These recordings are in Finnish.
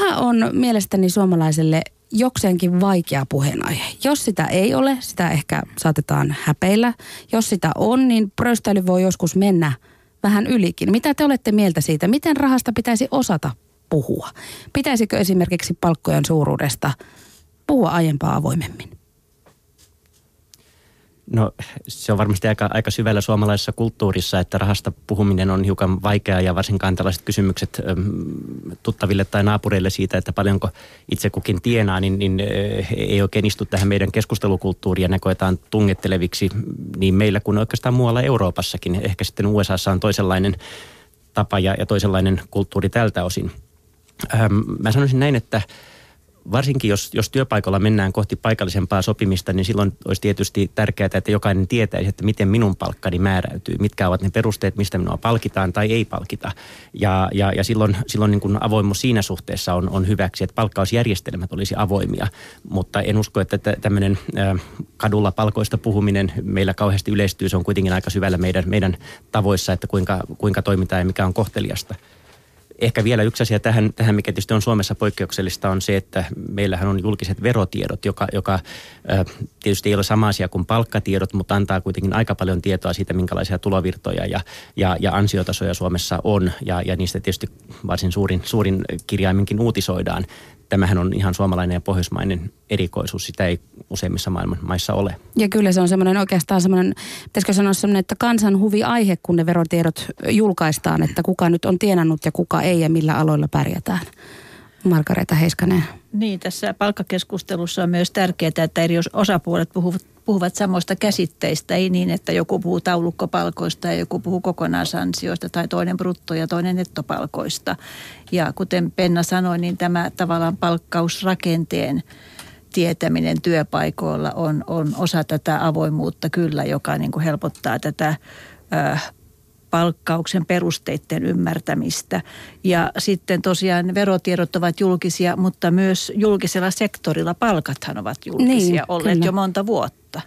Raha on mielestäni suomalaiselle jokseenkin vaikea puheenaihe. Jos sitä ei ole, sitä ehkä saatetaan häpeillä. Jos sitä on, niin pröystäily voi joskus mennä vähän ylikin. Mitä te olette mieltä siitä? Miten rahasta pitäisi osata puhua? Pitäisikö esimerkiksi palkkojen suuruudesta puhua aiempaa avoimemmin? No se on varmasti aika, aika syvällä suomalaisessa kulttuurissa, että rahasta puhuminen on hiukan vaikeaa ja varsinkaan tällaiset kysymykset äm, tuttaville tai naapureille siitä, että paljonko itse kukin tienaa, niin, niin äh, ei oikein istu tähän meidän keskustelukulttuuriin ja ne koetaan tungetteleviksi niin meillä kuin oikeastaan muualla Euroopassakin. Ehkä sitten USAssa on toisenlainen tapa ja, ja toisenlainen kulttuuri tältä osin. Ähm, mä sanoisin näin, että varsinkin jos, jos työpaikalla mennään kohti paikallisempaa sopimista, niin silloin olisi tietysti tärkeää, että jokainen tietäisi, että miten minun palkkani määräytyy, mitkä ovat ne perusteet, mistä minua palkitaan tai ei palkita. Ja, ja, ja silloin, silloin niin kuin avoimuus siinä suhteessa on, on hyväksi, että palkkausjärjestelmät olisi avoimia. Mutta en usko, että tämmöinen kadulla palkoista puhuminen meillä kauheasti yleistyy. Se on kuitenkin aika syvällä meidän, meidän tavoissa, että kuinka, kuinka toimitaan ja mikä on kohteliasta. Ehkä vielä yksi asia tähän, tähän, mikä tietysti on Suomessa poikkeuksellista, on se, että meillähän on julkiset verotiedot, joka, joka tietysti ei ole sama asia kuin palkkatiedot, mutta antaa kuitenkin aika paljon tietoa siitä, minkälaisia tulovirtoja ja, ja, ja ansiotasoja Suomessa on. Ja, ja niistä tietysti varsin suurin, suurin kirjaiminkin uutisoidaan tämähän on ihan suomalainen ja pohjoismainen erikoisuus. Sitä ei useimmissa maailman maissa ole. Ja kyllä se on semmoinen oikeastaan semmoinen, pitäisikö sanoa semmoinen, että kansan huvi aihe, kun ne verotiedot julkaistaan, että kuka nyt on tienannut ja kuka ei ja millä aloilla pärjätään. Margareta Heiskanen. Niin, tässä palkkakeskustelussa on myös tärkeää, että eri osapuolet puhuvat, puhuvat samoista käsitteistä. Ei niin, että joku puhuu taulukkopalkoista ja joku puhuu kokonaisansioista tai toinen brutto- ja toinen nettopalkoista. Ja kuten Penna sanoi, niin tämä tavallaan palkkausrakenteen tietäminen työpaikoilla on, on osa tätä avoimuutta kyllä, joka niin kuin helpottaa tätä palkkauksen perusteiden ymmärtämistä. Ja sitten tosiaan verotiedot ovat julkisia, mutta myös julkisella sektorilla palkathan ovat julkisia, niin, olleet kyllä. jo monta vuotta.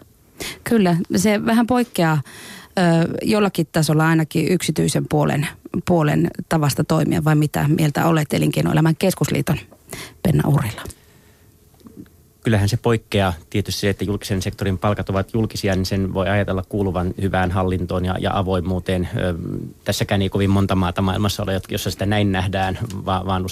Kyllä, se vähän poikkeaa ö, jollakin tasolla ainakin yksityisen puolen, puolen tavasta toimia, vai mitä mieltä olet Elinkeinoelämän keskusliiton Penna Urilla? Kyllähän se poikkeaa tietysti se, että julkisen sektorin palkat ovat julkisia, niin sen voi ajatella kuuluvan hyvään hallintoon ja, ja avoimuuteen. Ö, tässäkään ei kovin monta maata maailmassa ole, jossa sitä näin nähdään, vaan, vaan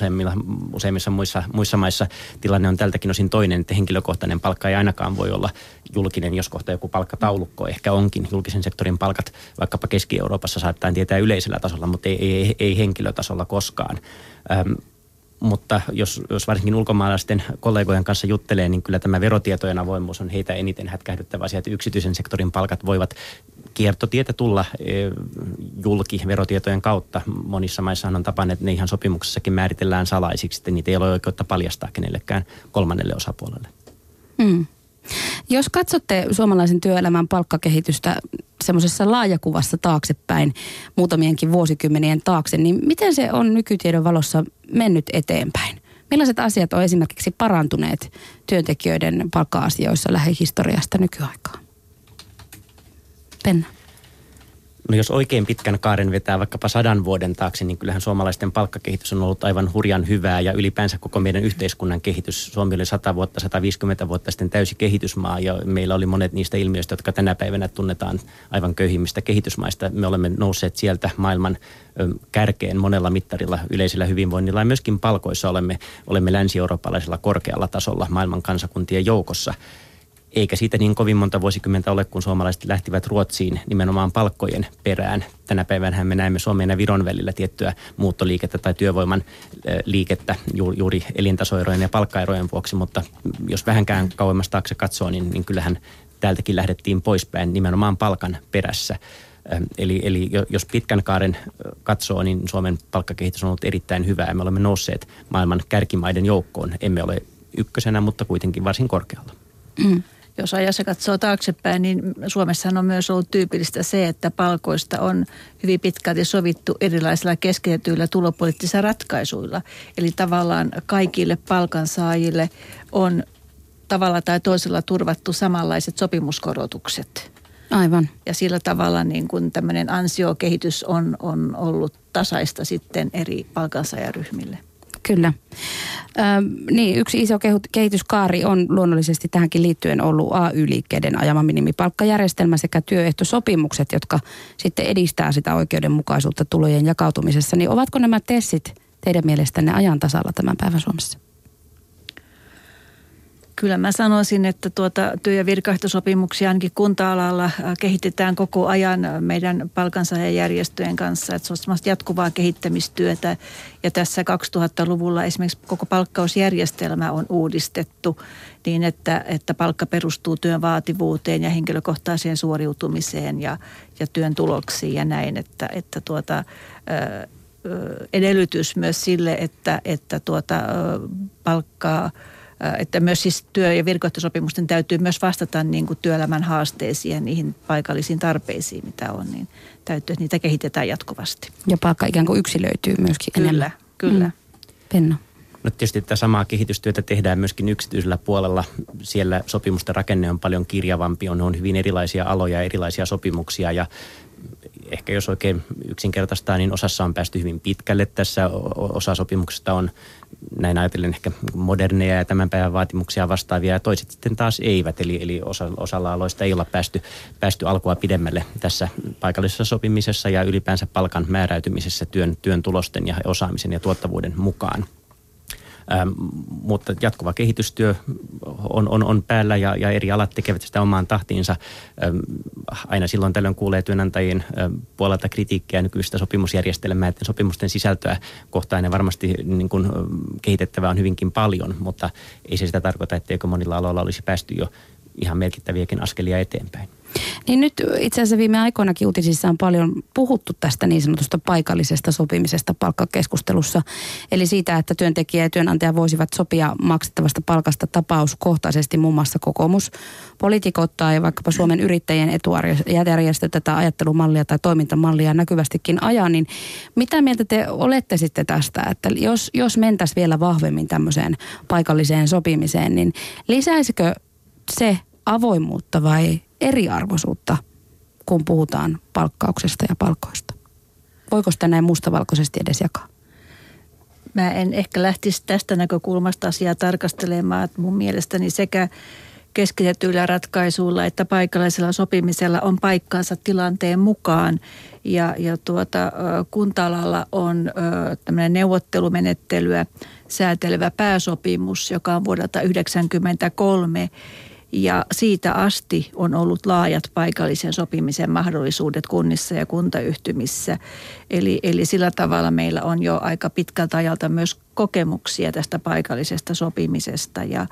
useimmissa muissa, muissa maissa tilanne on tältäkin osin toinen, että henkilökohtainen palkka ei ainakaan voi olla julkinen, jos kohta joku palkkataulukko ehkä onkin. Julkisen sektorin palkat vaikkapa Keski-Euroopassa saattaa tietää yleisellä tasolla, mutta ei, ei, ei henkilötasolla koskaan. Öm, mutta jos, jos varsinkin ulkomaalaisten kollegojen kanssa juttelee, niin kyllä tämä verotietojen avoimuus on heitä eniten hätkähdyttävä asia, että yksityisen sektorin palkat voivat kiertotietä tulla e, julki verotietojen kautta. Monissa maissa on tapana, että ne ihan sopimuksessakin määritellään salaisiksi, että niitä ei ole oikeutta paljastaa kenellekään kolmannelle osapuolelle. Mm. Jos katsotte suomalaisen työelämän palkkakehitystä semmoisessa laajakuvassa taaksepäin muutamienkin vuosikymmenien taakse, niin miten se on nykytiedon valossa mennyt eteenpäin? Millaiset asiat on esimerkiksi parantuneet työntekijöiden palkka-asioissa lähihistoriasta nykyaikaan? Penna. No jos oikein pitkän kaaren vetää vaikkapa sadan vuoden taakse, niin kyllähän suomalaisten palkkakehitys on ollut aivan hurjan hyvää ja ylipäänsä koko meidän yhteiskunnan kehitys. Suomi oli 100 vuotta, 150 vuotta sitten täysi kehitysmaa ja meillä oli monet niistä ilmiöistä, jotka tänä päivänä tunnetaan aivan köyhimmistä kehitysmaista. Me olemme nousseet sieltä maailman kärkeen monella mittarilla yleisellä hyvinvoinnilla ja myöskin palkoissa olemme, olemme länsi-eurooppalaisella korkealla tasolla maailman kansakuntien joukossa – eikä siitä niin kovin monta vuosikymmentä ole, kun suomalaiset lähtivät Ruotsiin nimenomaan palkkojen perään. Tänä päivänä me näemme Suomen ja Viron välillä tiettyä muuttoliikettä tai työvoiman liikettä juuri elintasoerojen ja palkkaerojen vuoksi, mutta jos vähänkään kauemmas taakse katsoo, niin, niin kyllähän täältäkin lähdettiin poispäin nimenomaan palkan perässä. Eli, eli jos pitkän kaaren katsoo, niin Suomen palkkakehitys on ollut erittäin hyvää me olemme nousseet maailman kärkimaiden joukkoon. Emme ole ykkösenä, mutta kuitenkin varsin korkealla. Mm jos ajassa katsoo taaksepäin, niin Suomessa on myös ollut tyypillistä se, että palkoista on hyvin pitkälti sovittu erilaisilla keskitetyillä tulopoliittisilla ratkaisuilla. Eli tavallaan kaikille palkansaajille on tavalla tai toisella turvattu samanlaiset sopimuskorotukset. Aivan. Ja sillä tavalla niin kuin tämmöinen ansiokehitys on, on ollut tasaista sitten eri palkansaajaryhmille. Kyllä. Ähm, niin, yksi iso kehityskaari on luonnollisesti tähänkin liittyen ollut AY-liikkeiden ajama minimipalkkajärjestelmä sekä työehtosopimukset, jotka sitten edistää sitä oikeudenmukaisuutta tulojen jakautumisessa. Niin ovatko nämä tessit teidän mielestänne ajan tasalla tämän päivän Suomessa? Kyllä mä sanoisin, että tuota työ- ja virkaehtosopimuksia ainakin kunta-alalla äh, kehitetään koko ajan meidän palkansaajajärjestöjen kanssa. Että se on semmoista jatkuvaa kehittämistyötä ja tässä 2000-luvulla esimerkiksi koko palkkausjärjestelmä on uudistettu niin, että, että palkka perustuu työn vaativuuteen ja henkilökohtaiseen suoriutumiseen ja, ja työn tuloksiin ja näin, että, että tuota, edellytys myös sille, että, että tuota, palkkaa – että myös siis työ- ja virkoehtosopimusten täytyy myös vastata niin kuin työelämän haasteisiin ja niihin paikallisiin tarpeisiin, mitä on, niin täytyy, että niitä kehitetään jatkuvasti. Ja palkka ikään kuin yksilöityy myöskin kyllä, enemmän. Kyllä, mm. Penno. No tietysti tätä samaa kehitystyötä tehdään myöskin yksityisellä puolella. Siellä sopimusten rakenne on paljon kirjavampi, on, on hyvin erilaisia aloja, erilaisia sopimuksia ja ehkä jos oikein yksinkertaistaa, niin osassa on päästy hyvin pitkälle tässä. Osa sopimuksista on näin ajatellen ehkä moderneja ja tämän päivän vaatimuksia vastaavia ja toiset sitten taas eivät. Eli, eli osa, osalla aloista ei olla päästy, päästy alkua pidemmälle tässä paikallisessa sopimisessa ja ylipäänsä palkan määräytymisessä työn, työn tulosten ja osaamisen ja tuottavuuden mukaan. Ähm, mutta jatkuva kehitystyö on, on, on päällä ja, ja eri alat tekevät sitä omaan tahtiinsa. Ähm, aina silloin tällöin kuulee työnantajien ähm, puolelta kritiikkiä nykyistä sopimusjärjestelmää, että sopimusten sisältöä kohtaan ja varmasti niin kuin, ähm, kehitettävää on hyvinkin paljon, mutta ei se sitä tarkoita, etteikö monilla aloilla olisi päästy jo ihan merkittäviäkin askelia eteenpäin. Niin nyt itse asiassa viime aikoinakin uutisissa on paljon puhuttu tästä niin sanotusta paikallisesta sopimisesta palkkakeskustelussa. Eli siitä, että työntekijä ja työnantaja voisivat sopia maksettavasta palkasta tapauskohtaisesti muun muassa kokoomus. Poliitikot tai vaikkapa Suomen yrittäjien etujärjestö tätä ajattelumallia tai toimintamallia näkyvästikin ajaa, niin mitä mieltä te olette sitten tästä, että jos, jos mentäisiin vielä vahvemmin tämmöiseen paikalliseen sopimiseen, niin lisäisikö se avoimuutta vai eriarvoisuutta, kun puhutaan palkkauksesta ja palkoista? Voiko sitä näin mustavalkoisesti edes jakaa? Mä en ehkä lähtisi tästä näkökulmasta asiaa tarkastelemaan. Että mun mielestäni sekä keskitetyillä ratkaisuilla että paikallisella sopimisella on paikkaansa tilanteen mukaan. Ja, ja tuota, kunta-alalla on tämmöinen neuvottelumenettelyä säätelevä pääsopimus, joka on vuodelta 1993 ja siitä asti on ollut laajat paikallisen sopimisen mahdollisuudet kunnissa ja kuntayhtymissä. Eli, eli sillä tavalla meillä on jo aika pitkältä ajalta myös kokemuksia tästä paikallisesta sopimisesta. Ja,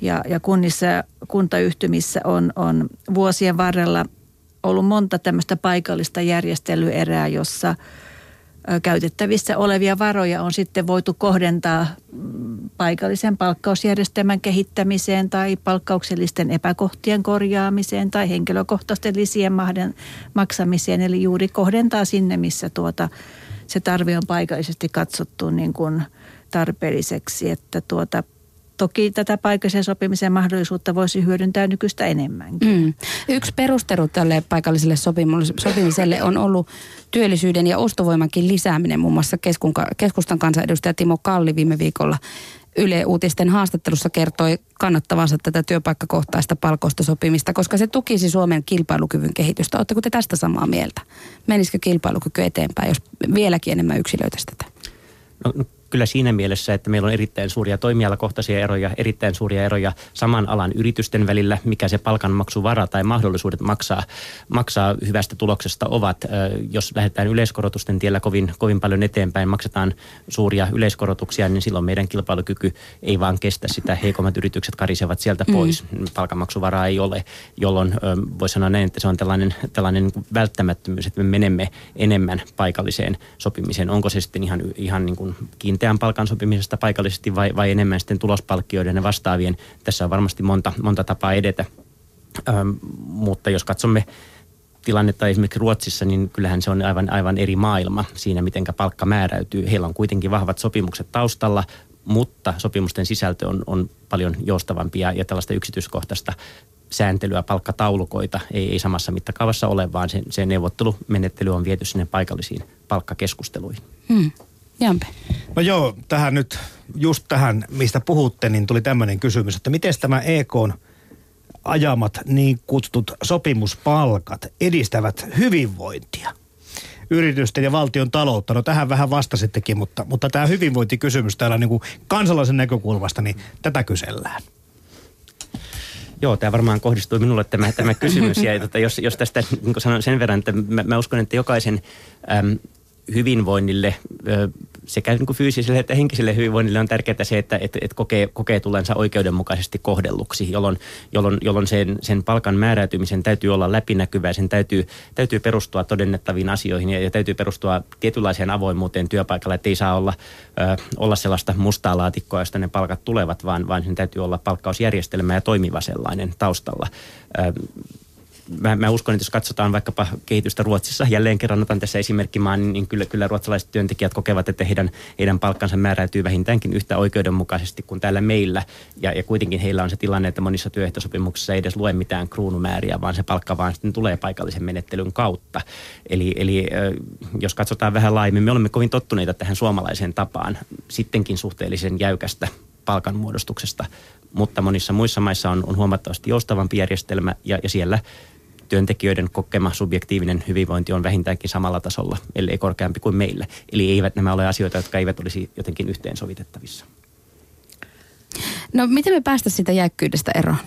ja, ja kunnissa ja kuntayhtymissä on, on vuosien varrella ollut monta tämmöistä paikallista järjestelyerää, jossa – käytettävissä olevia varoja on sitten voitu kohdentaa mm, paikallisen palkkausjärjestelmän kehittämiseen tai palkkauksellisten epäkohtien korjaamiseen tai henkilökohtaisten lisien maksamiseen. Eli juuri kohdentaa sinne, missä tuota, se tarve on paikallisesti katsottu niin kuin tarpeelliseksi. Että tuota, toki tätä paikallisen sopimisen mahdollisuutta voisi hyödyntää nykyistä enemmänkin. Mm. Yksi perustelu tälle paikalliselle sopimiselle on ollut työllisyyden ja ostovoimankin lisääminen. Muun muassa keskustan kansanedustaja Timo Kalli viime viikolla Yle Uutisten haastattelussa kertoi kannattavansa tätä työpaikkakohtaista palkoista sopimista, koska se tukisi Suomen kilpailukyvyn kehitystä. Oletteko te tästä samaa mieltä? Menisikö kilpailukyky eteenpäin, jos vieläkin enemmän yksilöitäisi tätä? No, no kyllä siinä mielessä, että meillä on erittäin suuria toimialakohtaisia eroja, erittäin suuria eroja saman alan yritysten välillä, mikä se palkanmaksuvara tai mahdollisuudet maksaa, maksaa hyvästä tuloksesta ovat. Jos lähdetään yleiskorotusten tiellä kovin, kovin paljon eteenpäin, maksetaan suuria yleiskorotuksia, niin silloin meidän kilpailukyky ei vaan kestä sitä. Heikommat yritykset karisevat sieltä mm. pois. Mm. Palkanmaksuvaraa ei ole, jolloin voisi sanoa näin, että se on tällainen, tällainen välttämättömyys, että me menemme enemmän paikalliseen sopimiseen. Onko se sitten ihan, ihan niin kuin kiinteä kiinteän palkan sopimisesta paikallisesti vai, vai enemmän sitten tulospalkkioiden ja vastaavien. Tässä on varmasti monta, monta tapaa edetä. Ähm, mutta jos katsomme tilannetta esimerkiksi Ruotsissa, niin kyllähän se on aivan, aivan eri maailma siinä, miten palkka määräytyy. Heillä on kuitenkin vahvat sopimukset taustalla, mutta sopimusten sisältö on, on paljon joustavampia ja tällaista yksityiskohtaista sääntelyä, palkkataulukoita ei, ei samassa mittakaavassa ole, vaan se, se neuvottelumenettely on viety sinne paikallisiin palkkakeskusteluihin. Hmm. Jampe. No joo, tähän nyt, just tähän, mistä puhutte, niin tuli tämmöinen kysymys, että miten tämä EKn ajamat niin kutsutut sopimuspalkat edistävät hyvinvointia? yritysten ja valtion taloutta. No tähän vähän vastasittekin, mutta, mutta tämä hyvinvointikysymys täällä niin kuin kansalaisen näkökulmasta, niin tätä kysellään. Joo, tämä varmaan kohdistuu minulle tämä, tämä kysymys. Ja tota, jos, jos tästä niin sanon sen verran, että mä, mä uskon, että jokaisen äm, hyvinvoinnille, sekä niin kuin fyysiselle että henkiselle hyvinvoinnille on tärkeää se, että et, et kokee, kokee tullensa oikeudenmukaisesti kohdelluksi, jolloin, jolloin, jolloin sen, sen palkan määräytymisen täytyy olla läpinäkyvää, sen täytyy, täytyy perustua todennettaviin asioihin ja, ja täytyy perustua tietynlaiseen avoimuuteen työpaikalla, että ei saa olla, ö, olla sellaista mustaa laatikkoa, josta ne palkat tulevat, vaan, vaan sen täytyy olla palkkausjärjestelmä ja toimiva sellainen taustalla. Ö, mä, mä uskon, että jos katsotaan vaikkapa kehitystä Ruotsissa, jälleen kerran otan tässä esimerkkimaan, niin, niin kyllä, kyllä ruotsalaiset työntekijät kokevat, että heidän, heidän palkkansa määräytyy vähintäänkin yhtä oikeudenmukaisesti kuin täällä meillä. Ja, ja kuitenkin heillä on se tilanne, että monissa työehtosopimuksissa ei edes lue mitään kruunumääriä, vaan se palkka vaan sitten tulee paikallisen menettelyn kautta. Eli, eli jos katsotaan vähän laajemmin, me olemme kovin tottuneita tähän suomalaiseen tapaan sittenkin suhteellisen jäykästä palkanmuodostuksesta, mutta monissa muissa maissa on, on huomattavasti joustavampi järjestelmä ja, ja siellä työntekijöiden kokema subjektiivinen hyvinvointi on vähintäänkin samalla tasolla, ellei korkeampi kuin meillä. Eli eivät nämä ole asioita, jotka eivät olisi jotenkin yhteensovitettavissa. No miten me päästä sitä jäykkyydestä eroon?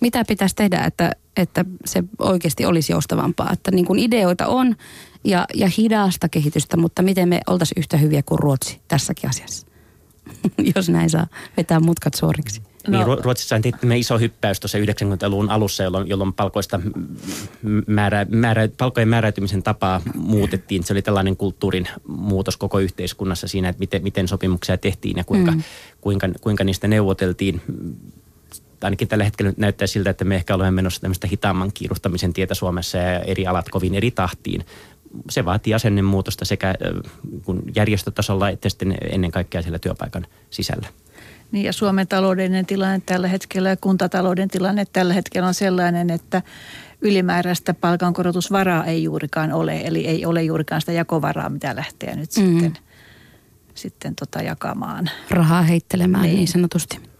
Mitä pitäisi tehdä, että, että se oikeasti olisi joustavampaa? Että niin kuin ideoita on ja, ja hidasta kehitystä, mutta miten me oltaisiin yhtä hyviä kuin Ruotsi tässäkin asiassa? Jos näin saa vetää mutkat suoriksi. No. Niin, Ruotsissa on iso hyppäys tuossa 90-luvun alussa, jolloin, jolloin palkoista määrä, määrä, palkojen määräytymisen tapaa muutettiin. Se oli tällainen kulttuurin muutos koko yhteiskunnassa siinä, että miten, miten sopimuksia tehtiin ja kuinka, mm. kuinka, kuinka niistä neuvoteltiin ainakin tällä hetkellä nyt näyttää siltä, että me ehkä olemme menossa tämmöistä hitaamman kiiruhtamisen tietä Suomessa ja eri alat kovin eri tahtiin. Se vaatii asennemuutosta sekä kun järjestötasolla että sitten ennen kaikkea siellä työpaikan sisällä. Niin ja Suomen taloudellinen tilanne tällä hetkellä ja kuntatalouden tilanne tällä hetkellä on sellainen, että ylimääräistä palkankorotusvaraa ei juurikaan ole. Eli ei ole juurikaan sitä jakovaraa, mitä lähtee nyt mm. sitten, sitten tota jakamaan. Rahaa heittelemään niin, niin sanotusti.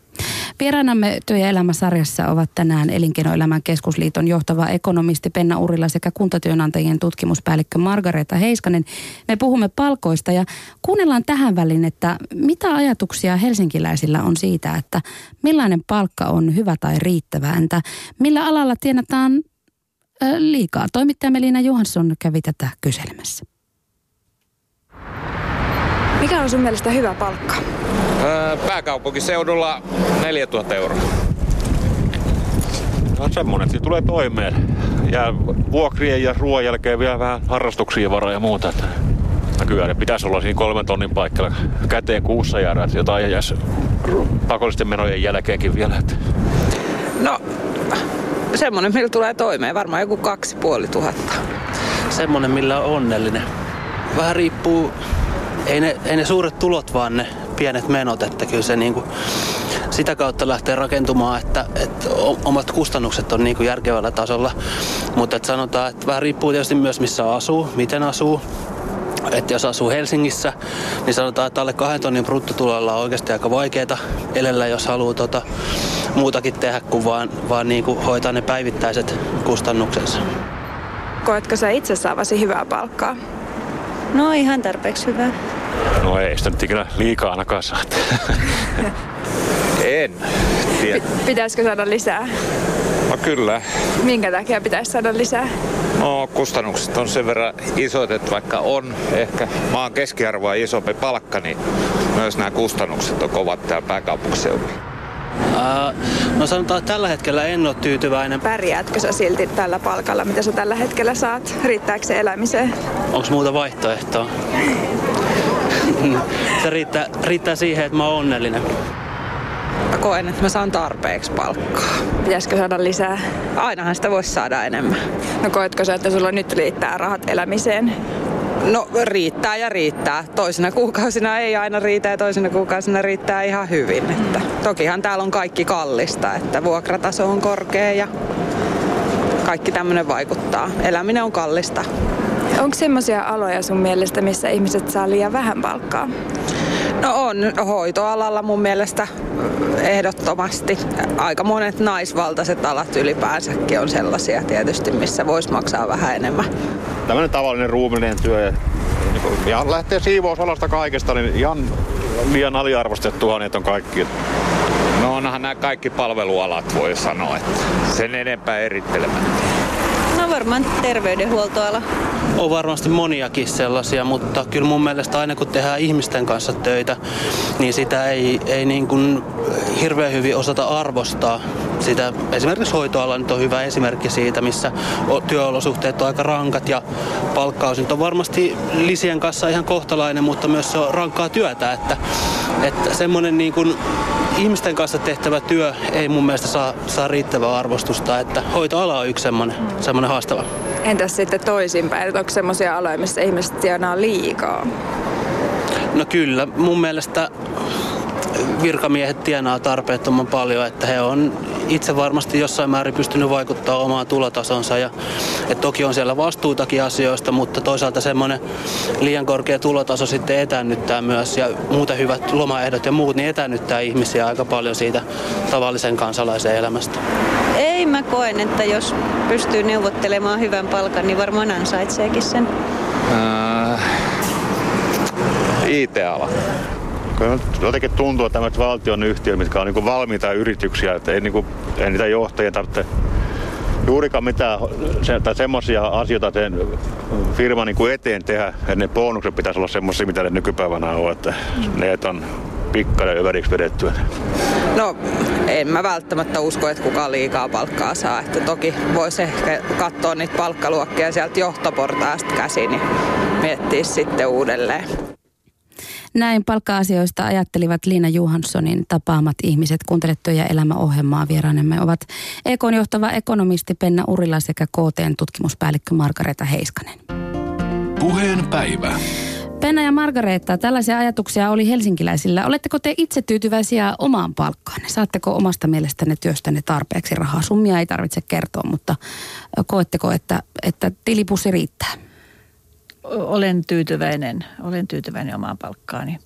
Vieraanamme työ- ja elämäsarjassa ovat tänään Elinkeinoelämän keskusliiton johtava ekonomisti Penna Urila sekä kuntatyönantajien tutkimuspäällikkö Margareta Heiskanen. Me puhumme palkoista ja kuunnellaan tähän väliin, että mitä ajatuksia helsinkiläisillä on siitä, että millainen palkka on hyvä tai riittävä, entä millä alalla tienataan liikaa. Toimittaja Melina Johansson kävi tätä kyselemässä. Mikä on sun mielestä hyvä palkka? Pääkaupunkiseudulla 4000 euroa. No semmonen, että tulee toimeen. Ja vuokrien ja ruoan jälkeen vielä vähän harrastuksia varaa ja muuta. Että kyllä ne pitäisi olla siinä kolmen tonnin paikalla käteen kuussa jäädä, että jotain jäisi pakollisten menojen jälkeenkin vielä. Että. No, semmonen, millä tulee toimeen. Varmaan joku kaksi puoli tuhatta. Semmonen, millä on onnellinen. Vähän riippuu ei ne, ei ne suuret tulot, vaan ne pienet menot, että kyllä se niin kuin sitä kautta lähtee rakentumaan, että, että omat kustannukset on niin kuin järkevällä tasolla. Mutta että sanotaan, että vähän riippuu tietysti myös missä asuu, miten asuu. Että jos asuu Helsingissä, niin sanotaan, että alle kahden tonnin bruttotulolla on oikeasti aika vaikeaa elellä, jos haluaa tota, muutakin tehdä kuin vaan, vaan niin kuin hoitaa ne päivittäiset kustannuksensa. Koetko sä itse saavasi hyvää palkkaa? No ihan tarpeeksi hyvää. No ei sitä nyt ikinä liikaa ainakaan saa. en tiedä. P- pitäisikö saada lisää? No kyllä. Minkä takia pitäisi saada lisää? No kustannukset on sen verran isot, että vaikka on ehkä maan keskiarvoa isompi palkka, niin myös nämä kustannukset on kovat täällä pääkaupunkiseudulla. Uh, no sanotaan, että tällä hetkellä en ole tyytyväinen. Pärjäätkö sä silti tällä palkalla, mitä sä tällä hetkellä saat? Riittääkö se elämiseen? Onko muuta vaihtoehtoa? se riittää, riittää siihen, että mä oon onnellinen. Mä koen, että mä saan tarpeeksi palkkaa. Pitäisikö saada lisää? Ainahan sitä voisi saada enemmän. No koetko sä, että sulla nyt riittää rahat elämiseen? No riittää ja riittää. Toisena kuukausina ei aina riitä ja toisena kuukausina riittää ihan hyvin. Että tokihan täällä on kaikki kallista, että vuokrataso on korkea ja kaikki tämmöinen vaikuttaa. Eläminen on kallista. Onko semmoisia aloja sun mielestä, missä ihmiset saa liian vähän palkkaa? No on hoitoalalla mun mielestä ehdottomasti. Aika monet naisvaltaiset alat ylipäänsäkin on sellaisia tietysti, missä voisi maksaa vähän enemmän. Tämmöinen tavallinen ruumillinen työ ja lähtee siivousalasta kaikesta, niin ihan liian aliarvostettuhan että on kaikki. No onhan nämä kaikki palvelualat voi sanoa, että sen enempää erittelemättä. No varmaan terveydenhuoltoala. On varmasti moniakin sellaisia, mutta kyllä mun mielestä aina kun tehdään ihmisten kanssa töitä, niin sitä ei, ei niin kuin hirveän hyvin osata arvostaa. Sitä, esimerkiksi hoitoala nyt on hyvä esimerkki siitä, missä työolosuhteet on aika rankat ja palkkaus nyt on varmasti lisien kanssa ihan kohtalainen, mutta myös se on rankkaa työtä, että, että semmoinen niin kuin ihmisten kanssa tehtävä työ ei mun mielestä saa, saa riittävää arvostusta, että hoitoala on yksi semmoinen, semmoinen haastava. Entäs sitten toisinpäin, että onko semmoisia aloja, missä ihmiset tienaa liikaa? No kyllä, mun mielestä virkamiehet tienaa tarpeettoman paljon, että he on itse varmasti jossain määrin pystynyt vaikuttaa omaan tulotasonsa. Ja, että toki on siellä vastuutakin asioista, mutta toisaalta semmoinen liian korkea tulotaso sitten etännyttää myös ja muuten hyvät lomaehdot ja muut, niin etännyttää ihmisiä aika paljon siitä tavallisen kansalaisen elämästä. Ei mä koen, että jos pystyy neuvottelemaan hyvän palkan, niin varmaan ansaitseekin sen. Äh, IT-ala. Jotenkin tuntuu, että tämmöiset valtion yhtiöt, mitkä on niin valmiita yrityksiä, että ei, niin kuin, ei niitä johtajia tarvitse juurikaan mitään se, tai semmoisia asioita teen firma niin eteen tehdä, että ne bonukset pitäisi olla semmoisia, mitä ne nykypäivänä on, että ne on pikkainen överiksi vedettyä. No en mä välttämättä usko, että kukaan liikaa palkkaa saa. Että toki voisi ehkä katsoa niitä palkkaluokkia sieltä johtoportaasta käsin ja miettiä sitten uudelleen. Näin palkka-asioista ajattelivat Liina Johanssonin tapaamat ihmiset. Kuuntelet työ- ja elämäohjelmaa vieraanemme ovat EKn johtava ekonomisti Penna Urila sekä KTn tutkimuspäällikkö Margareta Heiskanen. Puheen päivä. Penna ja Margareta, tällaisia ajatuksia oli helsinkiläisillä. Oletteko te itse tyytyväisiä omaan palkkaan? Saatteko omasta mielestänne työstänne tarpeeksi rahaa? Summia ei tarvitse kertoa, mutta koetteko, että, että tilipussi riittää? Olen tyytyväinen, olen tyytyväinen omaan palkkaani.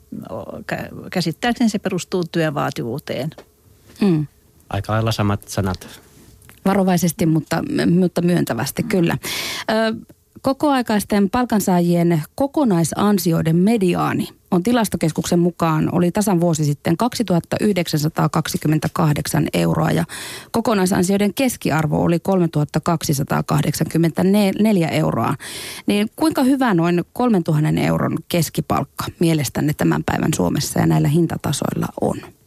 Käsittääkseni se perustuu työn vaativuuteen. Mm. Aika lailla samat sanat. Varovaisesti, mutta, mutta myöntävästi kyllä. Ö, kokoaikaisten palkansaajien kokonaisansioiden mediaani on tilastokeskuksen mukaan oli tasan vuosi sitten 2928 euroa ja kokonaisansioiden keskiarvo oli 3284 euroa. Niin kuinka hyvä noin 3000 euron keskipalkka mielestänne tämän päivän Suomessa ja näillä hintatasoilla on?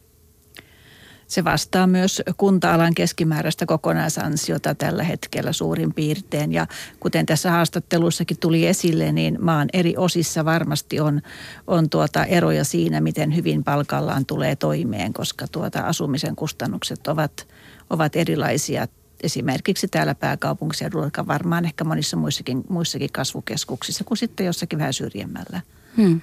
Se vastaa myös kunta-alan keskimääräistä kokonaisansiota tällä hetkellä suurin piirtein. Ja kuten tässä haastattelussakin tuli esille, niin maan eri osissa varmasti on, on tuota eroja siinä, miten hyvin palkallaan tulee toimeen, koska tuota asumisen kustannukset ovat, ovat erilaisia esimerkiksi täällä pääkaupunkiseudulla, varmaan ehkä monissa muissakin, muissakin kasvukeskuksissa kuin sitten jossakin vähän syrjemmällä. Hmm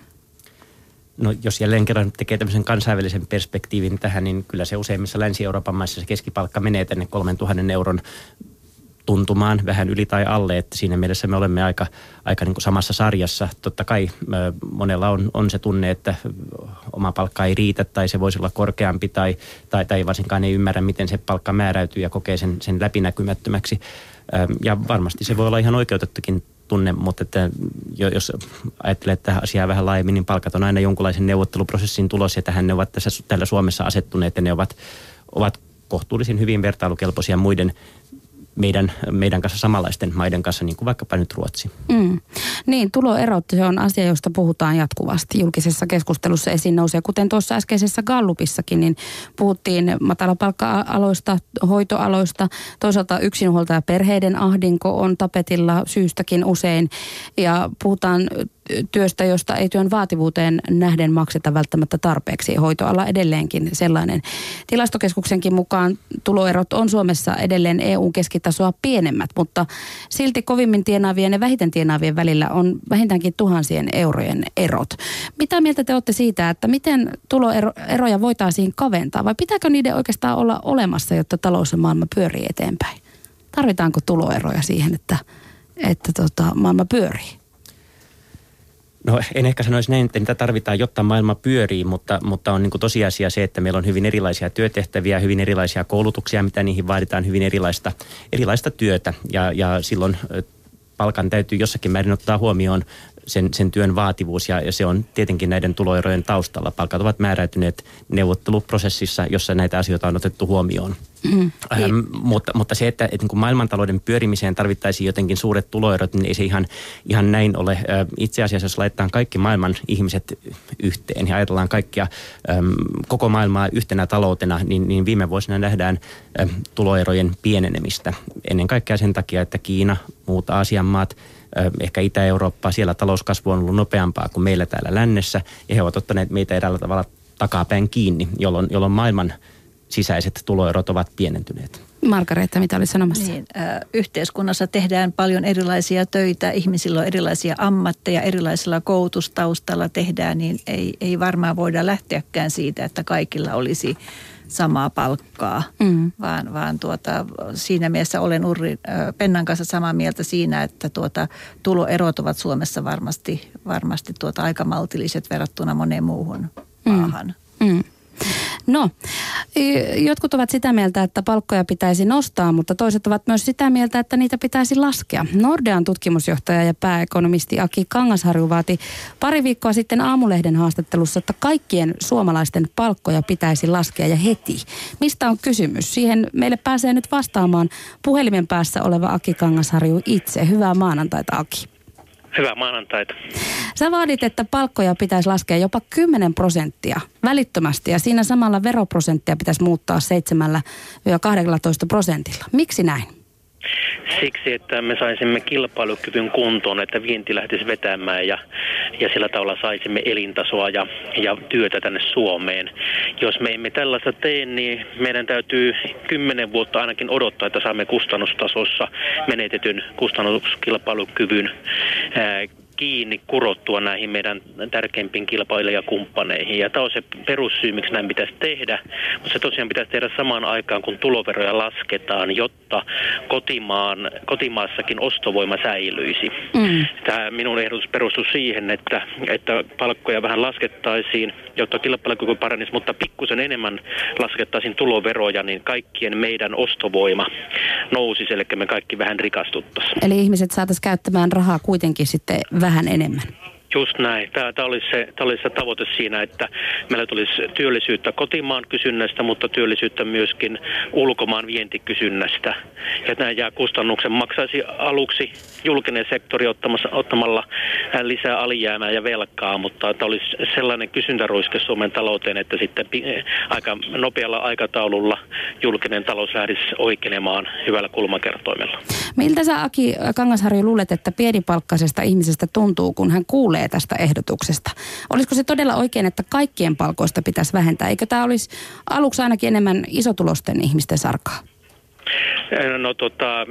no jos jälleen kerran tekee tämmöisen kansainvälisen perspektiivin tähän, niin kyllä se useimmissa Länsi-Euroopan maissa se keskipalkka menee tänne 3000 euron tuntumaan vähän yli tai alle, että siinä mielessä me olemme aika, aika niin kuin samassa sarjassa. Totta kai monella on, on se tunne, että oma palkka ei riitä tai se voisi olla korkeampi tai, tai, tai varsinkaan ei ymmärrä, miten se palkka määräytyy ja kokee sen, sen läpinäkymättömäksi. Ja varmasti se voi olla ihan oikeutettukin tunne, mutta että jos ajattelee tähän asiaa vähän laajemmin, niin palkat on aina jonkunlaisen neuvotteluprosessin tulos ja tähän ne ovat tässä, täällä Suomessa asettuneet ja ne ovat, ovat kohtuullisen hyvin vertailukelpoisia muiden meidän, meidän kanssa samanlaisten maiden kanssa, niin kuin vaikkapa nyt Ruotsi. Mm. Niin, tuloerot, se on asia, josta puhutaan jatkuvasti julkisessa keskustelussa esiin nousee. Kuten tuossa äskeisessä Gallupissakin, niin puhuttiin matalapalkka-aloista, hoitoaloista. Toisaalta yksinhuoltaja perheiden ahdinko on tapetilla syystäkin usein. Ja puhutaan työstä, josta ei työn vaativuuteen nähden makseta välttämättä tarpeeksi. Hoitoala edelleenkin sellainen. Tilastokeskuksenkin mukaan tuloerot on Suomessa edelleen EU-keskitasoa pienemmät, mutta silti kovimmin tienaavien ja vähiten tienaavien välillä on vähintäänkin tuhansien eurojen erot. Mitä mieltä te olette siitä, että miten tuloeroja voitaisiin kaventaa vai pitääkö niiden oikeastaan olla olemassa, jotta talous ja maailma pyörii eteenpäin? Tarvitaanko tuloeroja siihen, että, että tota, maailma pyörii? No en ehkä sanoisi näin, että niitä tarvitaan, jotta maailma pyörii, mutta, mutta on niin kuin tosiasia se, että meillä on hyvin erilaisia työtehtäviä, hyvin erilaisia koulutuksia, mitä niihin vaaditaan, hyvin erilaista, erilaista työtä. Ja, ja silloin palkan täytyy jossakin määrin ottaa huomioon sen, sen työn vaativuus ja, ja se on tietenkin näiden tuloerojen taustalla. Palkat ovat määräytyneet neuvotteluprosessissa, jossa näitä asioita on otettu huomioon. Mm. Ähm, mutta, mutta se, että, että niin maailmantalouden pyörimiseen tarvittaisiin jotenkin suuret tuloerot, niin ei se ihan, ihan näin ole. Äh, itse asiassa, jos laitetaan kaikki maailman ihmiset yhteen ja ajatellaan kaikkia äm, koko maailmaa yhtenä taloutena, niin, niin viime vuosina nähdään äm, tuloerojen pienenemistä. Ennen kaikkea sen takia, että Kiina, muut Aasian maat – ehkä Itä-Eurooppaa, siellä talouskasvu on ollut nopeampaa kuin meillä täällä lännessä, ja he ovat ottaneet meitä eräällä tavalla takapäin kiinni, jolloin, jolloin maailman sisäiset tuloerot ovat pienentyneet. Margareetta, mitä oli sanomassa? Niin, äh, yhteiskunnassa tehdään paljon erilaisia töitä, ihmisillä on erilaisia ammatteja, erilaisella koulutustaustalla tehdään, niin ei, ei varmaan voida lähteäkään siitä, että kaikilla olisi samaa palkkaa, mm. vaan, vaan tuota, siinä mielessä olen Urri Pennan kanssa samaa mieltä siinä, että tuota, tuloerot ovat Suomessa varmasti, varmasti tuota aika maltilliset verrattuna moneen muuhun mm. maahan. Mm. No, jotkut ovat sitä mieltä, että palkkoja pitäisi nostaa, mutta toiset ovat myös sitä mieltä, että niitä pitäisi laskea. Nordean tutkimusjohtaja ja pääekonomisti Aki Kangasharju vaati pari viikkoa sitten Aamulehden haastattelussa, että kaikkien suomalaisten palkkoja pitäisi laskea ja heti. Mistä on kysymys? Siihen meille pääsee nyt vastaamaan puhelimen päässä oleva Aki Kangasharju itse. Hyvää maanantaita Aki. Hyvää maanantaita. Sä vaadit, että palkkoja pitäisi laskea jopa 10 prosenttia välittömästi ja siinä samalla veroprosenttia pitäisi muuttaa 7-12 prosentilla. Miksi näin? Siksi, että me saisimme kilpailukyvyn kuntoon, että vienti lähtisi vetämään ja, ja sillä tavalla saisimme elintasoa ja, ja työtä tänne Suomeen. Jos me emme tällaista tee, niin meidän täytyy kymmenen vuotta ainakin odottaa, että saamme kustannustasossa menetetyn kustannuskilpailukyvyn ää, kiinni kurottua näihin meidän tärkeimpiin kilpailijakumppaneihin. Ja tämä on se perussyy, miksi näin pitäisi tehdä. Mutta se tosiaan pitäisi tehdä samaan aikaan, kun tuloveroja lasketaan, jotta kotimaan, kotimaassakin ostovoima säilyisi. Mm. Tämä minun ehdotus perustuu siihen, että, että palkkoja vähän laskettaisiin, jotta kilpailukyky paranisi, mutta pikkusen enemmän laskettaisiin tuloveroja, niin kaikkien meidän ostovoima nousisi, eli me kaikki vähän rikastuttaisiin. Eli ihmiset saataisiin käyttämään rahaa kuitenkin sitten vähän enemmän. Just näin. Tämä, tämä, olisi se, tämä olisi se tavoite siinä, että meillä tulisi työllisyyttä kotimaan kysynnästä, mutta työllisyyttä myöskin ulkomaan vientikysynnästä. Ja nämä jää kustannuksen maksaisi aluksi julkinen sektori ottamassa, ottamalla lisää alijäämää ja velkaa, mutta tämä olisi sellainen kysyntäruiske Suomen talouteen, että sitten aika nopealla aikataululla julkinen talous lähdisi oikeenemaan hyvällä kulmakertoimella. Miltä sä Aki Kangasharju luulet, että pienipalkkaisesta ihmisestä tuntuu, kun hän kuulee kuulee tästä ehdotuksesta. Olisiko se todella oikein, että kaikkien palkoista pitäisi vähentää? Eikö tämä olisi aluksi ainakin enemmän isotulosten ihmisten sarkaa? No tota,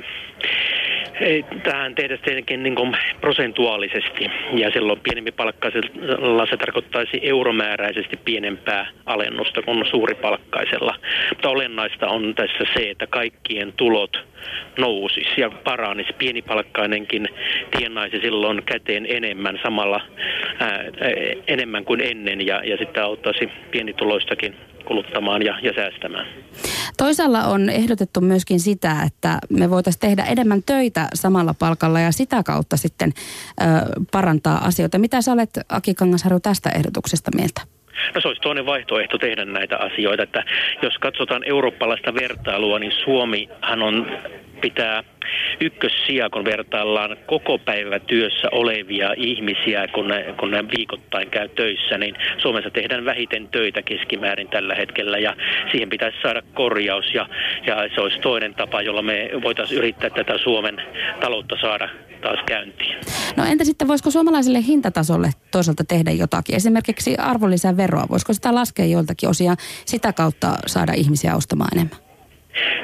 tähän tehdä tietenkin niin kuin prosentuaalisesti ja silloin pienempi palkkaisella se tarkoittaisi euromääräisesti pienempää alennusta kuin suuripalkkaisella. Mutta olennaista on tässä se, että kaikkien tulot nousisi ja paranisi. Pienipalkkainenkin tienaisi silloin käteen enemmän samalla ää, enemmän kuin ennen ja, ja sitten auttaisi pienituloistakin kuluttamaan ja, ja säästämään. Toisaalla on ehdotettu myöskin sitä, että me voitaisiin tehdä enemmän töitä samalla palkalla ja sitä kautta sitten ö, parantaa asioita. Mitä sä olet, Aki Kangasharu, tästä ehdotuksesta mieltä? No se olisi toinen vaihtoehto tehdä näitä asioita, että jos katsotaan eurooppalaista vertailua, niin Suomihan on pitää ykkössija, kun vertaillaan koko päivä työssä olevia ihmisiä, kun ne, kun ne viikoittain käy töissä, niin Suomessa tehdään vähiten töitä keskimäärin tällä hetkellä ja siihen pitäisi saada korjaus ja, ja se olisi toinen tapa, jolla me voitaisiin yrittää tätä Suomen taloutta saada taas käyntiin. No entä sitten voisiko suomalaiselle hintatasolle toisaalta tehdä jotakin? Esimerkiksi arvonlisäveroa, voisiko sitä laskea joiltakin osia sitä kautta saada ihmisiä ostamaan enemmän?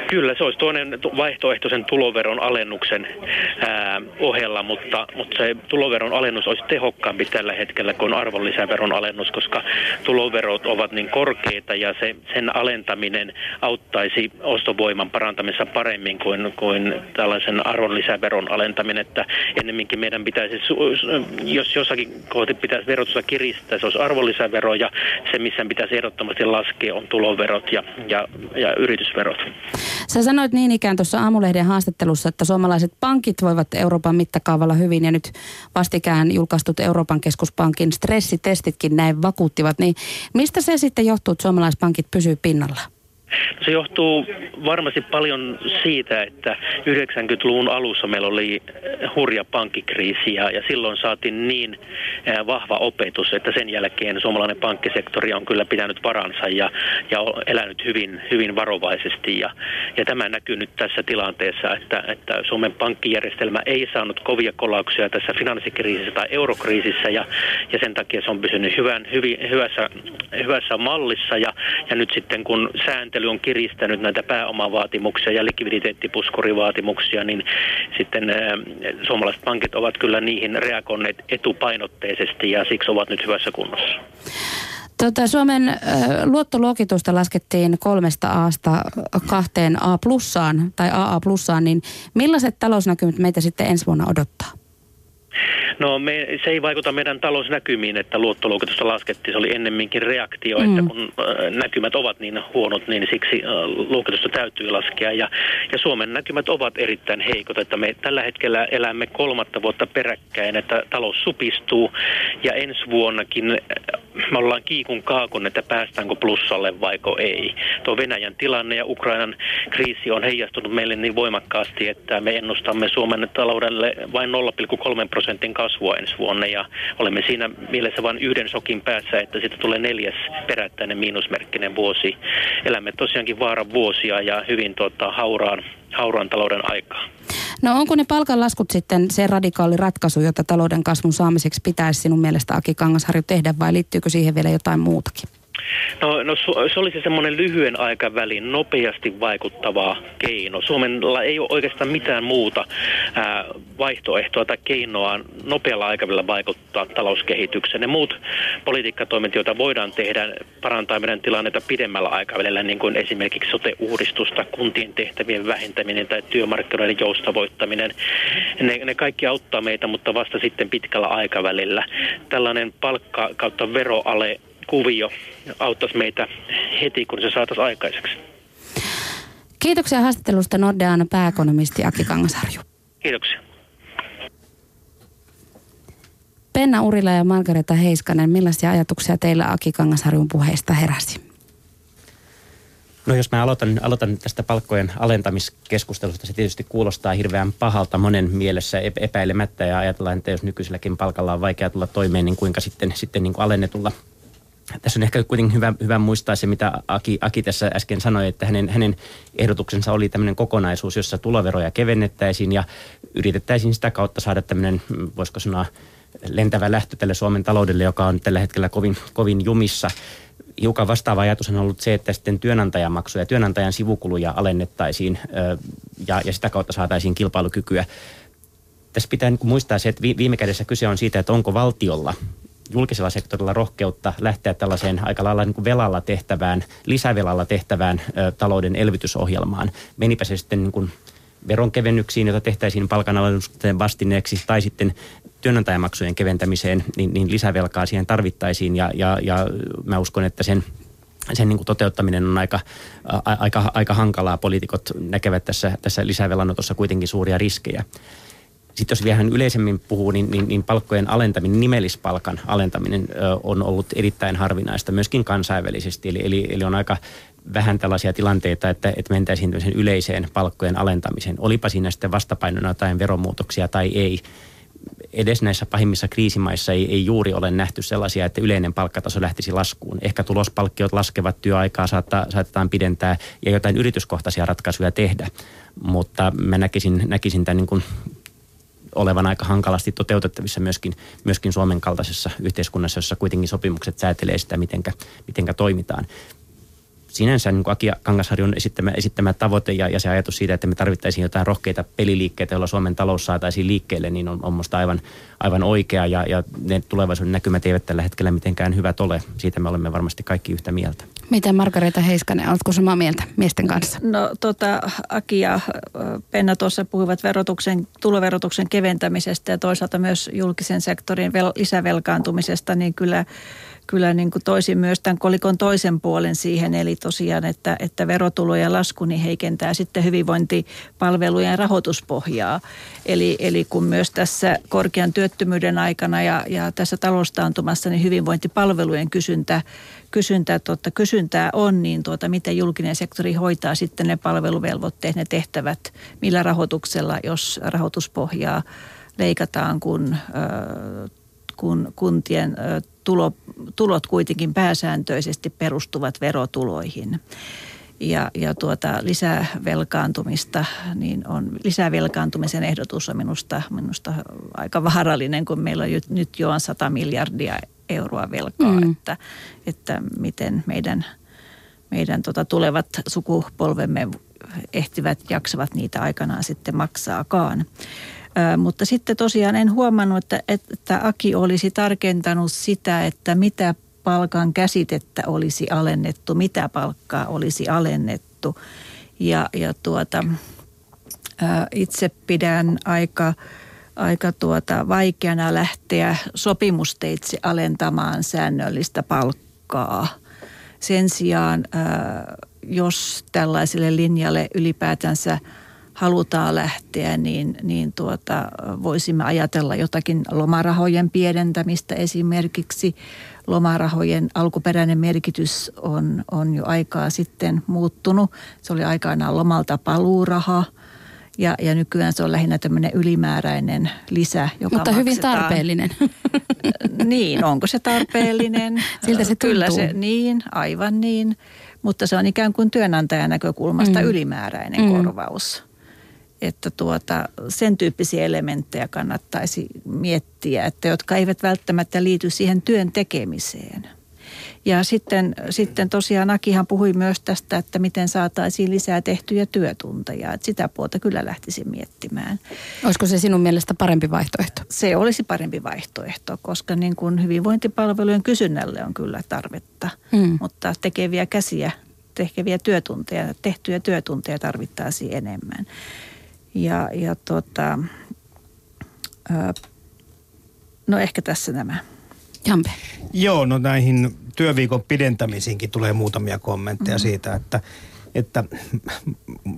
Kyllä, se olisi toinen vaihtoehtoisen tuloveron alennuksen ää, ohella, mutta, mutta se tuloveron alennus olisi tehokkaampi tällä hetkellä kuin arvonlisäveron alennus, koska tuloverot ovat niin korkeita ja se, sen alentaminen auttaisi ostovoiman parantamisessa paremmin kuin, kuin tällaisen arvonlisäveron alentaminen, että ennemminkin meidän pitäisi, jos jossakin kohti pitäisi verotusta kiristää, se olisi arvonlisävero ja se, missä pitäisi ehdottomasti laskea, on tuloverot ja, ja, ja yritysverot. Sä sanoit niin ikään tuossa Aamulehden haastattelussa, että suomalaiset pankit voivat Euroopan mittakaavalla hyvin ja nyt vastikään julkaistut Euroopan keskuspankin stressitestitkin näin vakuuttivat. Niin mistä se sitten johtuu, että suomalaiset pankit pysyy pinnalla? Se johtuu varmasti paljon siitä, että 90-luvun alussa meillä oli hurja pankkikriisi ja, ja silloin saatiin niin vahva opetus, että sen jälkeen suomalainen pankkisektori on kyllä pitänyt varansa ja, ja elänyt hyvin, hyvin varovaisesti. Ja, ja tämä näkyy nyt tässä tilanteessa, että, että Suomen pankkijärjestelmä ei saanut kovia kolauksia tässä finanssikriisissä tai eurokriisissä ja, ja sen takia se on pysynyt hyvän, hyvin, hyvässä, hyvässä mallissa ja, ja nyt sitten kun sääntely sääntely on kiristänyt näitä pääomavaatimuksia ja likviditeettipuskurivaatimuksia, niin sitten suomalaiset pankit ovat kyllä niihin reagoineet etupainotteisesti ja siksi ovat nyt hyvässä kunnossa. Tota, Suomen äh, luottoluokitusta laskettiin kolmesta Aasta kahteen A plussaan tai AA plussaan, niin millaiset talousnäkymät meitä sitten ensi vuonna odottaa? No me, se ei vaikuta meidän talousnäkymiin, että luottoluokitusta laskettiin. Se oli ennemminkin reaktio, mm. että kun äh, näkymät ovat niin huonot, niin siksi äh, luokitusta täytyy laskea. Ja, ja Suomen näkymät ovat erittäin heikot, että me tällä hetkellä elämme kolmatta vuotta peräkkäin, että talous supistuu ja ensi vuonnakin äh, me ollaan kiikun kaakun, että päästäänkö plussalle vaiko ei. Tuo Venäjän tilanne ja Ukrainan kriisi on heijastunut meille niin voimakkaasti, että me ennustamme Suomen taloudelle vain 0,3 prosentin kasvua ensi vuonna ja olemme siinä mielessä vain yhden sokin päässä, että siitä tulee neljäs perättäinen miinusmerkkinen vuosi. Elämme tosiaankin vaaran vuosia ja hyvin tuota, hauraan, hauraan talouden aikaa. No onko ne palkanlaskut sitten se radikaali ratkaisu, jota talouden kasvun saamiseksi pitäisi sinun mielestä Aki Kangasharju tehdä vai liittyykö siihen vielä jotain muutakin? No, no se olisi semmoinen lyhyen aikavälin nopeasti vaikuttava keino. Suomella ei ole oikeastaan mitään muuta ää, vaihtoehtoa tai keinoa nopealla aikavälillä vaikuttaa talouskehitykseen. Ne muut politiikkatoimet, joita voidaan tehdä, parantaa meidän tilannetta pidemmällä aikavälillä, niin kuin esimerkiksi sote-uudistusta, kuntien tehtävien vähentäminen tai työmarkkinoiden joustavoittaminen. Ne, ne kaikki auttaa meitä, mutta vasta sitten pitkällä aikavälillä. Tällainen palkka kautta veroale kuvio auttaisi meitä heti, kun se saataisiin aikaiseksi. Kiitoksia haastattelusta Nordean pääekonomisti Aki Kangasarju. Kiitoksia. Penna Urila ja Margareta Heiskanen, millaisia ajatuksia teillä Aki Kangasarjun puheista heräsi? No jos mä aloitan, aloitan tästä palkkojen alentamiskeskustelusta, se tietysti kuulostaa hirveän pahalta monen mielessä epäilemättä ja ajatellaan, että jos nykyiselläkin palkalla on vaikea tulla toimeen, niin kuinka sitten, sitten niin kuin alennetulla tässä on ehkä kuitenkin hyvä, hyvä muistaa se, mitä Aki, Aki tässä äsken sanoi, että hänen, hänen ehdotuksensa oli tämmöinen kokonaisuus, jossa tuloveroja kevennettäisiin ja yritettäisiin sitä kautta saada tämmöinen, voisiko sanoa, lentävä lähtö tälle Suomen taloudelle, joka on tällä hetkellä kovin, kovin jumissa. Hiukan vastaava ajatus on ollut se, että sitten työnantajamaksuja ja työnantajan sivukuluja alennettaisiin ja, ja sitä kautta saataisiin kilpailukykyä. Tässä pitää muistaa se, että viime kädessä kyse on siitä, että onko valtiolla julkisella sektorilla rohkeutta lähteä tällaiseen aika lailla niin kuin velalla tehtävään, lisävelalla tehtävään ö, talouden elvytysohjelmaan. Menipä se sitten niin kuin veronkevennyksiin, joita tehtäisiin palkanalennusten vastineeksi, tai sitten työnantajamaksujen keventämiseen, niin, niin lisävelkaa siihen tarvittaisiin. Ja, ja, ja mä uskon, että sen sen niin kuin toteuttaminen on aika, a, aika, aika hankalaa. Poliitikot näkevät tässä, tässä lisävelanotossa kuitenkin suuria riskejä. Sitten jos vielä yleisemmin puhuu, niin, niin, niin palkkojen alentaminen, nimellispalkan alentaminen ö, on ollut erittäin harvinaista myöskin kansainvälisesti. Eli, eli, eli on aika vähän tällaisia tilanteita, että, että mentäisiin yleiseen palkkojen alentamiseen. Olipa siinä sitten vastapainona jotain veromuutoksia tai ei. Edes näissä pahimmissa kriisimaissa ei, ei juuri ole nähty sellaisia, että yleinen palkkataso lähtisi laskuun. Ehkä tulospalkkiot laskevat työaikaa, saattaa, saatetaan pidentää ja jotain yrityskohtaisia ratkaisuja tehdä. Mutta mä näkisin, näkisin tämän niin kuin olevan aika hankalasti toteutettavissa myöskin, myöskin Suomen kaltaisessa yhteiskunnassa, jossa kuitenkin sopimukset säätelee sitä, mitenkä, mitenkä toimitaan sinänsä niin Aki Kangasharjun esittämä, esittämä tavoite ja, ja se ajatus siitä, että me tarvittaisiin jotain rohkeita peliliikkeitä, joilla Suomen talous saataisiin liikkeelle, niin on, on musta aivan, aivan oikea ja, ja ne tulevaisuuden näkymät eivät tällä hetkellä mitenkään hyvät ole. Siitä me olemme varmasti kaikki yhtä mieltä. Miten Margareta Heiskanen, oletko samaa mieltä miesten kanssa? No tota, Aki ja Penna tuossa puhuivat verotuksen, tuloverotuksen keventämisestä ja toisaalta myös julkisen sektorin vel, lisävelkaantumisesta, niin kyllä kyllä niin kuin toisin myös tämän kolikon toisen puolen siihen, eli tosiaan, että, että verotulojen lasku niin heikentää sitten hyvinvointipalvelujen rahoituspohjaa. Eli, eli kun myös tässä korkean työttömyyden aikana ja, ja tässä taloustaantumassa niin hyvinvointipalvelujen kysyntä, kysyntä, tuota, kysyntää on, niin tuota, miten julkinen sektori hoitaa sitten ne palveluvelvoitteet, ne tehtävät, millä rahoituksella, jos rahoituspohjaa leikataan, kun, kun kuntien tulo, tulot kuitenkin pääsääntöisesti perustuvat verotuloihin. Ja, ja tuota, lisävelkaantumista, niin on, lisävelkaantumisen ehdotus on minusta, minusta aika vaarallinen, kun meillä on nyt jo on 100 miljardia euroa velkaa, mm. että, että miten meidän, meidän tota tulevat sukupolvemme ehtivät, jaksavat niitä aikanaan sitten maksaakaan mutta sitten tosiaan en huomannut, että, että Aki olisi tarkentanut sitä, että mitä palkan käsitettä olisi alennettu, mitä palkkaa olisi alennettu. Ja, ja tuota, itse pidän aika, aika tuota vaikeana lähteä sopimusteitse alentamaan säännöllistä palkkaa. Sen sijaan, jos tällaiselle linjalle ylipäätänsä – halutaan lähteä, niin, niin tuota, voisimme ajatella jotakin lomarahojen pienentämistä esimerkiksi. Lomarahojen alkuperäinen merkitys on, on jo aikaa sitten muuttunut. Se oli aikanaan lomalta paluuraha. Ja, ja nykyään se on lähinnä tämmöinen ylimääräinen lisä, joka Mutta hyvin tarpeellinen. niin, onko se tarpeellinen? Siltä se tuntuu. Kyllä se, niin, aivan niin. Mutta se on ikään kuin työnantajan näkökulmasta mm. ylimääräinen mm. korvaus että tuota, sen tyyppisiä elementtejä kannattaisi miettiä, että jotka eivät välttämättä liity siihen työn tekemiseen. Ja sitten, sitten tosiaan Akihan puhui myös tästä, että miten saataisiin lisää tehtyjä työtunteja. Että sitä puolta kyllä lähtisin miettimään. Olisiko se sinun mielestä parempi vaihtoehto? Se olisi parempi vaihtoehto, koska niin kuin hyvinvointipalvelujen kysynnälle on kyllä tarvetta. Hmm. Mutta tekeviä käsiä, tekeviä työtunteja, tehtyjä työtunteja tarvittaisiin enemmän. Ja, ja tota, no ehkä tässä nämä. Jampe. Joo, no näihin työviikon pidentämisiinkin tulee muutamia kommentteja mm-hmm. siitä, että, että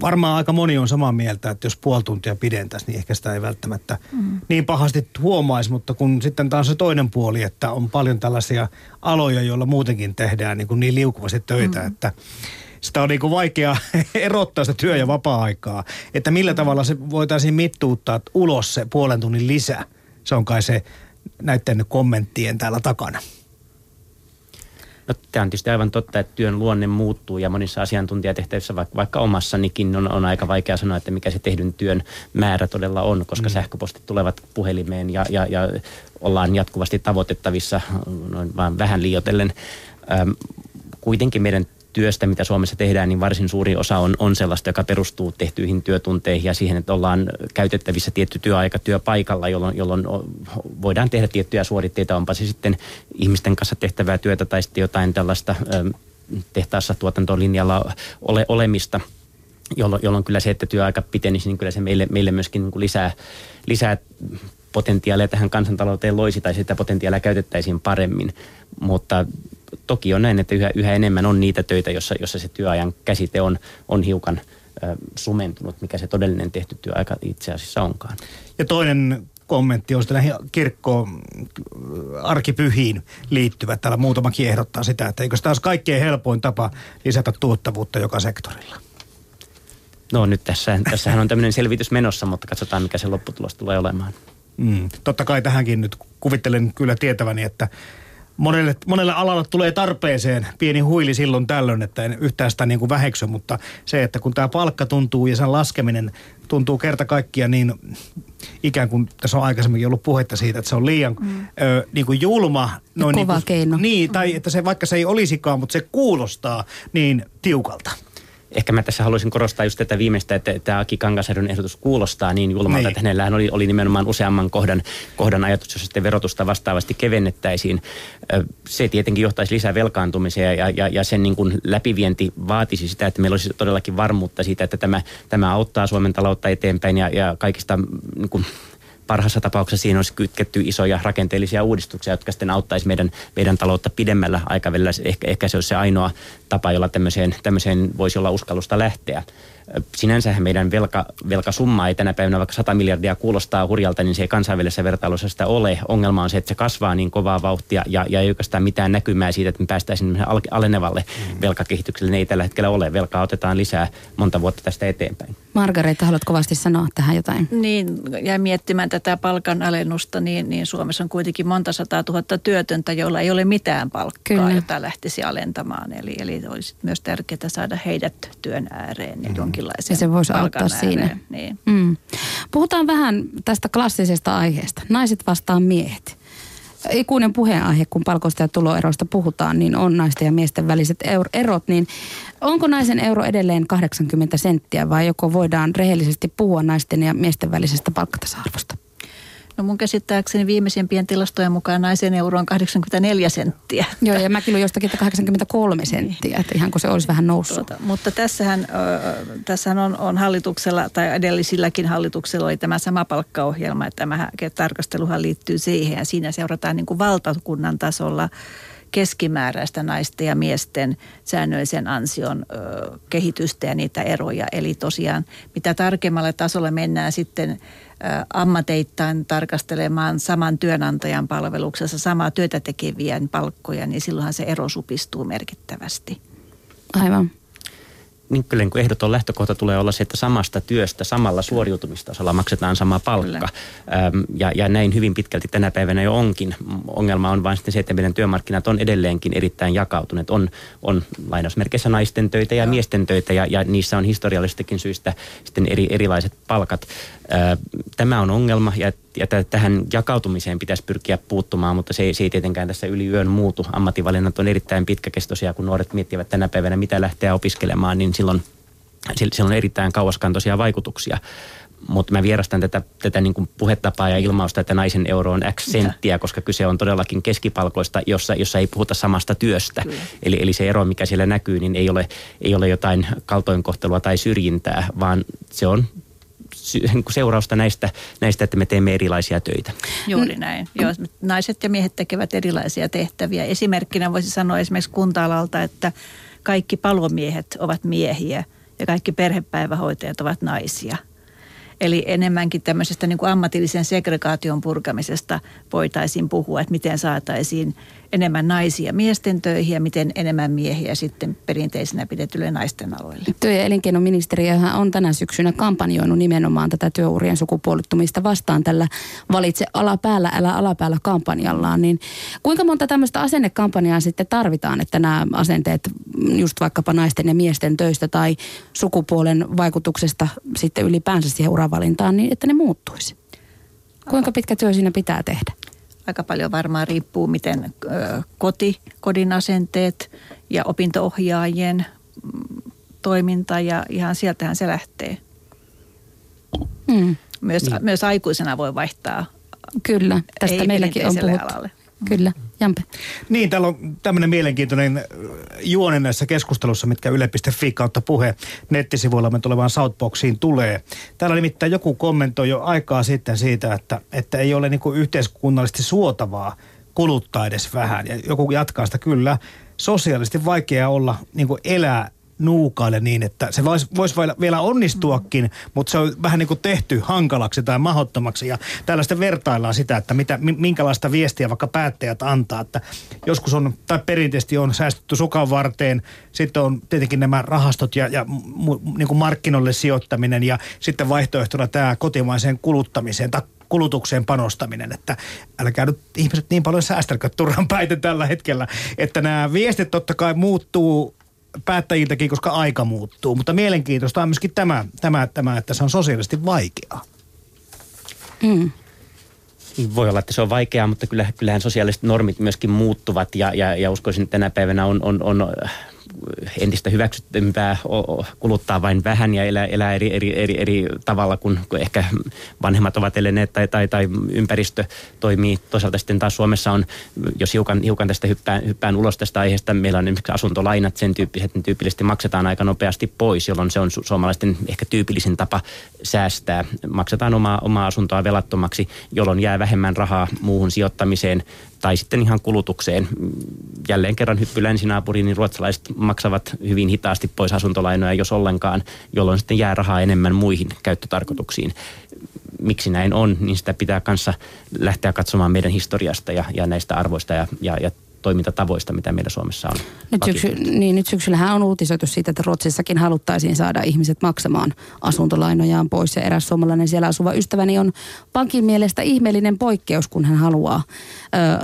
varmaan aika moni on samaa mieltä, että jos puoli tuntia pidentäisi, niin ehkä sitä ei välttämättä mm-hmm. niin pahasti huomaisi, mutta kun sitten taas se toinen puoli, että on paljon tällaisia aloja, joilla muutenkin tehdään niin, kuin niin liukuvasti töitä, mm-hmm. että sitä on niinku vaikea erottaa sitä työ- ja vapaa-aikaa. Että millä tavalla se voitaisiin mittuuttaa ulos se puolen tunnin lisä. Se on kai se näiden kommenttien täällä takana. No, tämä on tietysti aivan totta, että työn luonne muuttuu ja monissa asiantuntijatehtävissä, vaikka, vaikka omassanikin, on, on aika vaikea sanoa, että mikä se tehdyn työn määrä todella on, koska mm. sähköpostit tulevat puhelimeen ja, ja, ja ollaan jatkuvasti tavoitettavissa noin vaan vähän liioitellen. Ähm, kuitenkin meidän työstä, mitä Suomessa tehdään, niin varsin suuri osa on, on sellaista, joka perustuu tehtyihin työtunteihin ja siihen, että ollaan käytettävissä tietty työaika työpaikalla, jolloin, jolloin voidaan tehdä tiettyjä suoritteita, onpa se sitten ihmisten kanssa tehtävää työtä tai sitten jotain tällaista tehtaassa tuotantolinjalla ole, olemista, jolloin, jolloin kyllä se, että työaika pitenisi, niin kyllä se meille, meille myöskin niin kuin lisää, lisää potentiaalia tähän kansantalouteen loisi tai sitä potentiaalia käytettäisiin paremmin. Mutta toki on näin, että yhä, yhä enemmän on niitä töitä, jossa, jossa se työajan käsite on, on hiukan ö, sumentunut, mikä se todellinen tehty työaika itse asiassa onkaan. Ja toinen kommentti on sitten näihin kirkko arkipyhiin liittyvät. Täällä muutamakin ehdottaa sitä, että eikö tämä olisi kaikkein helpoin tapa lisätä tuottavuutta joka sektorilla? No nyt tässä, tässähän on tämmöinen selvitys menossa, mutta katsotaan mikä se lopputulos tulee olemaan. Mm, totta kai tähänkin nyt kuvittelen kyllä tietäväni, että monelle, monelle alalle tulee tarpeeseen pieni huili silloin tällöin, että en yhtään sitä niin kuin väheksy, mutta se, että kun tämä palkka tuntuu ja sen laskeminen tuntuu kerta kaikkiaan niin ikään kuin tässä on aikaisemminkin ollut puhetta siitä, että se on liian mm. ö, niin kuin julma. Noin kova niin kuin, keino. Niin, tai että se vaikka se ei olisikaan, mutta se kuulostaa niin tiukalta ehkä mä tässä haluaisin korostaa just tätä viimeistä, että tämä Aki Kangasarjon ehdotus kuulostaa niin julmalta, niin. että hänellähän oli, oli nimenomaan useamman kohdan, kohdan ajatus, jos sitten verotusta vastaavasti kevennettäisiin. Se tietenkin johtaisi lisää velkaantumiseen ja, ja, ja sen niin kuin läpivienti vaatisi sitä, että meillä olisi todellakin varmuutta siitä, että tämä, tämä auttaa Suomen taloutta eteenpäin ja, ja kaikista niin kuin, parhaassa tapauksessa siinä olisi kytketty isoja rakenteellisia uudistuksia, jotka sitten auttaisi meidän, meidän taloutta pidemmällä aikavälillä. Ehkä, ehkä se olisi se ainoa tapa, jolla tämmöiseen, tämmöiseen voisi olla uskallusta lähteä sinänsä meidän velka, velkasumma ei tänä päivänä, vaikka 100 miljardia kuulostaa hurjalta, niin se ei kansainvälisessä vertailussa sitä ole. Ongelma on se, että se kasvaa niin kovaa vauhtia ja, ja ei oikeastaan mitään näkymää siitä, että me päästäisiin alenevalle mm. velkakehitykselle. Ne ei tällä hetkellä ole. Velkaa otetaan lisää monta vuotta tästä eteenpäin. Margareta, haluat kovasti sanoa tähän jotain? Niin, ja miettimään tätä palkanalennusta, niin, niin Suomessa on kuitenkin monta sataa tuhatta työtöntä, joilla ei ole mitään palkkaa, Kyllä. jota lähtisi alentamaan. Eli, eli olisi myös tärkeää saada heidät työn ääreen ja mm jonkinlaisen Ja se voisi auttaa siinä. Niin. Mm. Puhutaan vähän tästä klassisesta aiheesta. Naiset vastaan miehet. Ikuinen puheenaihe, kun palkoista ja tuloeroista puhutaan, niin on naisten ja miesten väliset erot. Niin onko naisen euro edelleen 80 senttiä vai joko voidaan rehellisesti puhua naisten ja miesten välisestä palkkatasa-arvosta? No mun käsittääkseni viimeisimpien tilastojen mukaan naisen euro on 84 senttiä. Joo, ja mäkin olen jostakin 83 senttiä, että ihan kun se olisi vähän noussut. Tuota, mutta tässähän, tässähän on, on hallituksella, tai edellisilläkin hallituksella oli tämä sama palkkaohjelma, että tämä tarkasteluhan liittyy siihen, ja siinä seurataan niin kuin valtakunnan tasolla keskimääräistä naisten ja miesten säännöllisen ansion ö, kehitystä ja niitä eroja. Eli tosiaan mitä tarkemmalle tasolle mennään sitten ammateittain tarkastelemaan saman työnantajan palveluksessa samaa työtä tekevien palkkoja, niin silloinhan se ero supistuu merkittävästi. Aivan niin kyllä niin ehdoton lähtökohta tulee olla se, että samasta työstä samalla suoriutumistasolla maksetaan sama palkka. Ja, ja näin hyvin pitkälti tänä päivänä jo onkin. Ongelma on vain sitten se, että meidän työmarkkinat on edelleenkin erittäin jakautuneet. On, on lainausmerkeissä naisten töitä ja miesten töitä ja, ja niissä on historiallistakin syistä sitten eri, erilaiset palkat. Tämä on ongelma ja, ja tähän jakautumiseen pitäisi pyrkiä puuttumaan, mutta se ei, se ei tietenkään tässä yli yön muutu. Ammatinvalinnat on erittäin pitkäkestoisia, kun nuoret miettivät tänä päivänä, mitä lähteä opiskelemaan, niin silloin, silloin on erittäin kauaskantoisia vaikutuksia. Mutta mä vierastan tätä, tätä niin kuin puhetapaa ja ilmausta, että naisen euro on X senttiä, koska kyse on todellakin keskipalkoista, jossa, jossa ei puhuta samasta työstä. Eli, eli se ero, mikä siellä näkyy, niin ei ole, ei ole jotain kaltoinkohtelua tai syrjintää, vaan se on seurausta näistä, näistä, että me teemme erilaisia töitä. Juuri näin. Joo, naiset ja miehet tekevät erilaisia tehtäviä. Esimerkkinä voisi sanoa esimerkiksi kunta-alalta, että kaikki palomiehet ovat miehiä ja kaikki perhepäivähoitajat ovat naisia. Eli enemmänkin tämmöisestä niin kuin ammatillisen segregaation purkamisesta voitaisiin puhua, että miten saataisiin enemmän naisia miesten töihin ja miten enemmän miehiä sitten perinteisenä pidetylle naisten aloille. Työ- ja elinkeinoministeriöhän on tänä syksynä kampanjoinut nimenomaan tätä työurien sukupuolittumista vastaan tällä valitse alapäällä, älä alapäällä kampanjallaan. Niin kuinka monta tämmöistä asennekampanjaa sitten tarvitaan, että nämä asenteet just vaikkapa naisten ja miesten töistä tai sukupuolen vaikutuksesta sitten ylipäänsä siihen uravalintaan, niin että ne muuttuisi? Kuinka pitkä työ siinä pitää tehdä? aika paljon varmaan riippuu, miten koti, kodin asenteet ja opintoohjaajien mm, toiminta ja ihan sieltähän se lähtee. Mm. Myös, niin. myös aikuisena voi vaihtaa. Kyllä, tästä meilläkin on puhuttu. Alalle. Kyllä, Jampe. Niin, täällä on tämmöinen mielenkiintoinen juone näissä keskustelussa, mitkä yle.fi kautta puhe nettisivuillamme tulevaan Southboxiin tulee. Täällä nimittäin joku kommentoi jo aikaa sitten siitä, että, että ei ole niin yhteiskunnallisesti suotavaa kuluttaa edes vähän. Ja joku jatkaa sitä kyllä. Sosiaalisesti vaikea olla niin elää nuukaille niin, että se voisi vois vielä onnistuakin, mutta se on vähän niin kuin tehty hankalaksi tai mahottomaksi. Ja tällaista vertaillaan sitä, että mitä, minkälaista viestiä vaikka päättäjät antaa. Että joskus on, tai perinteisesti on säästetty sukan varteen, sitten on tietenkin nämä rahastot ja, ja niin kuin markkinoille sijoittaminen ja sitten vaihtoehtona tämä kotimaiseen kuluttamiseen tai kulutukseen panostaminen, että älkää nyt ihmiset niin paljon säästelkö turhan päiten tällä hetkellä, että nämä viestit totta kai muuttuu päättäjiltäkin, koska aika muuttuu, mutta mielenkiintoista on myöskin tämä, tämä, tämä että se on sosiaalisesti vaikeaa. Mm. Voi olla, että se on vaikeaa, mutta kyllähän sosiaaliset normit myöskin muuttuvat ja, ja, ja uskoisin, että tänä päivänä on, on, on entistä hyväksyttämpää kuluttaa vain vähän ja elää, elää eri, eri, eri, eri tavalla kuin ehkä vanhemmat ovat eläneet tai, tai, tai ympäristö toimii. Toisaalta sitten taas Suomessa on, jos hiukan, hiukan tästä hyppään, hyppään ulos tästä aiheesta, meillä on esimerkiksi asuntolainat sen tyyppiset, ne tyypillisesti maksetaan aika nopeasti pois, jolloin se on su- suomalaisten ehkä tyypillisin tapa säästää. Maksetaan omaa, omaa asuntoa velattomaksi, jolloin jää vähemmän rahaa muuhun sijoittamiseen tai sitten ihan kulutukseen. Jälleen kerran hyppy länsinaapuriin, niin ruotsalaiset maksavat hyvin hitaasti pois asuntolainoja, jos ollenkaan, jolloin sitten jää rahaa enemmän muihin käyttötarkoituksiin. Miksi näin on, niin sitä pitää kanssa lähteä katsomaan meidän historiasta ja, ja näistä arvoista ja, ja, ja toimintatavoista, mitä meillä Suomessa on. Nyt, syksy, niin, nyt syksyllähän on uutisoitu siitä, että Ruotsissakin haluttaisiin saada ihmiset maksamaan asuntolainojaan pois. Ja eräs suomalainen siellä asuva ystäväni on pankin mielestä ihmeellinen poikkeus, kun hän haluaa ö,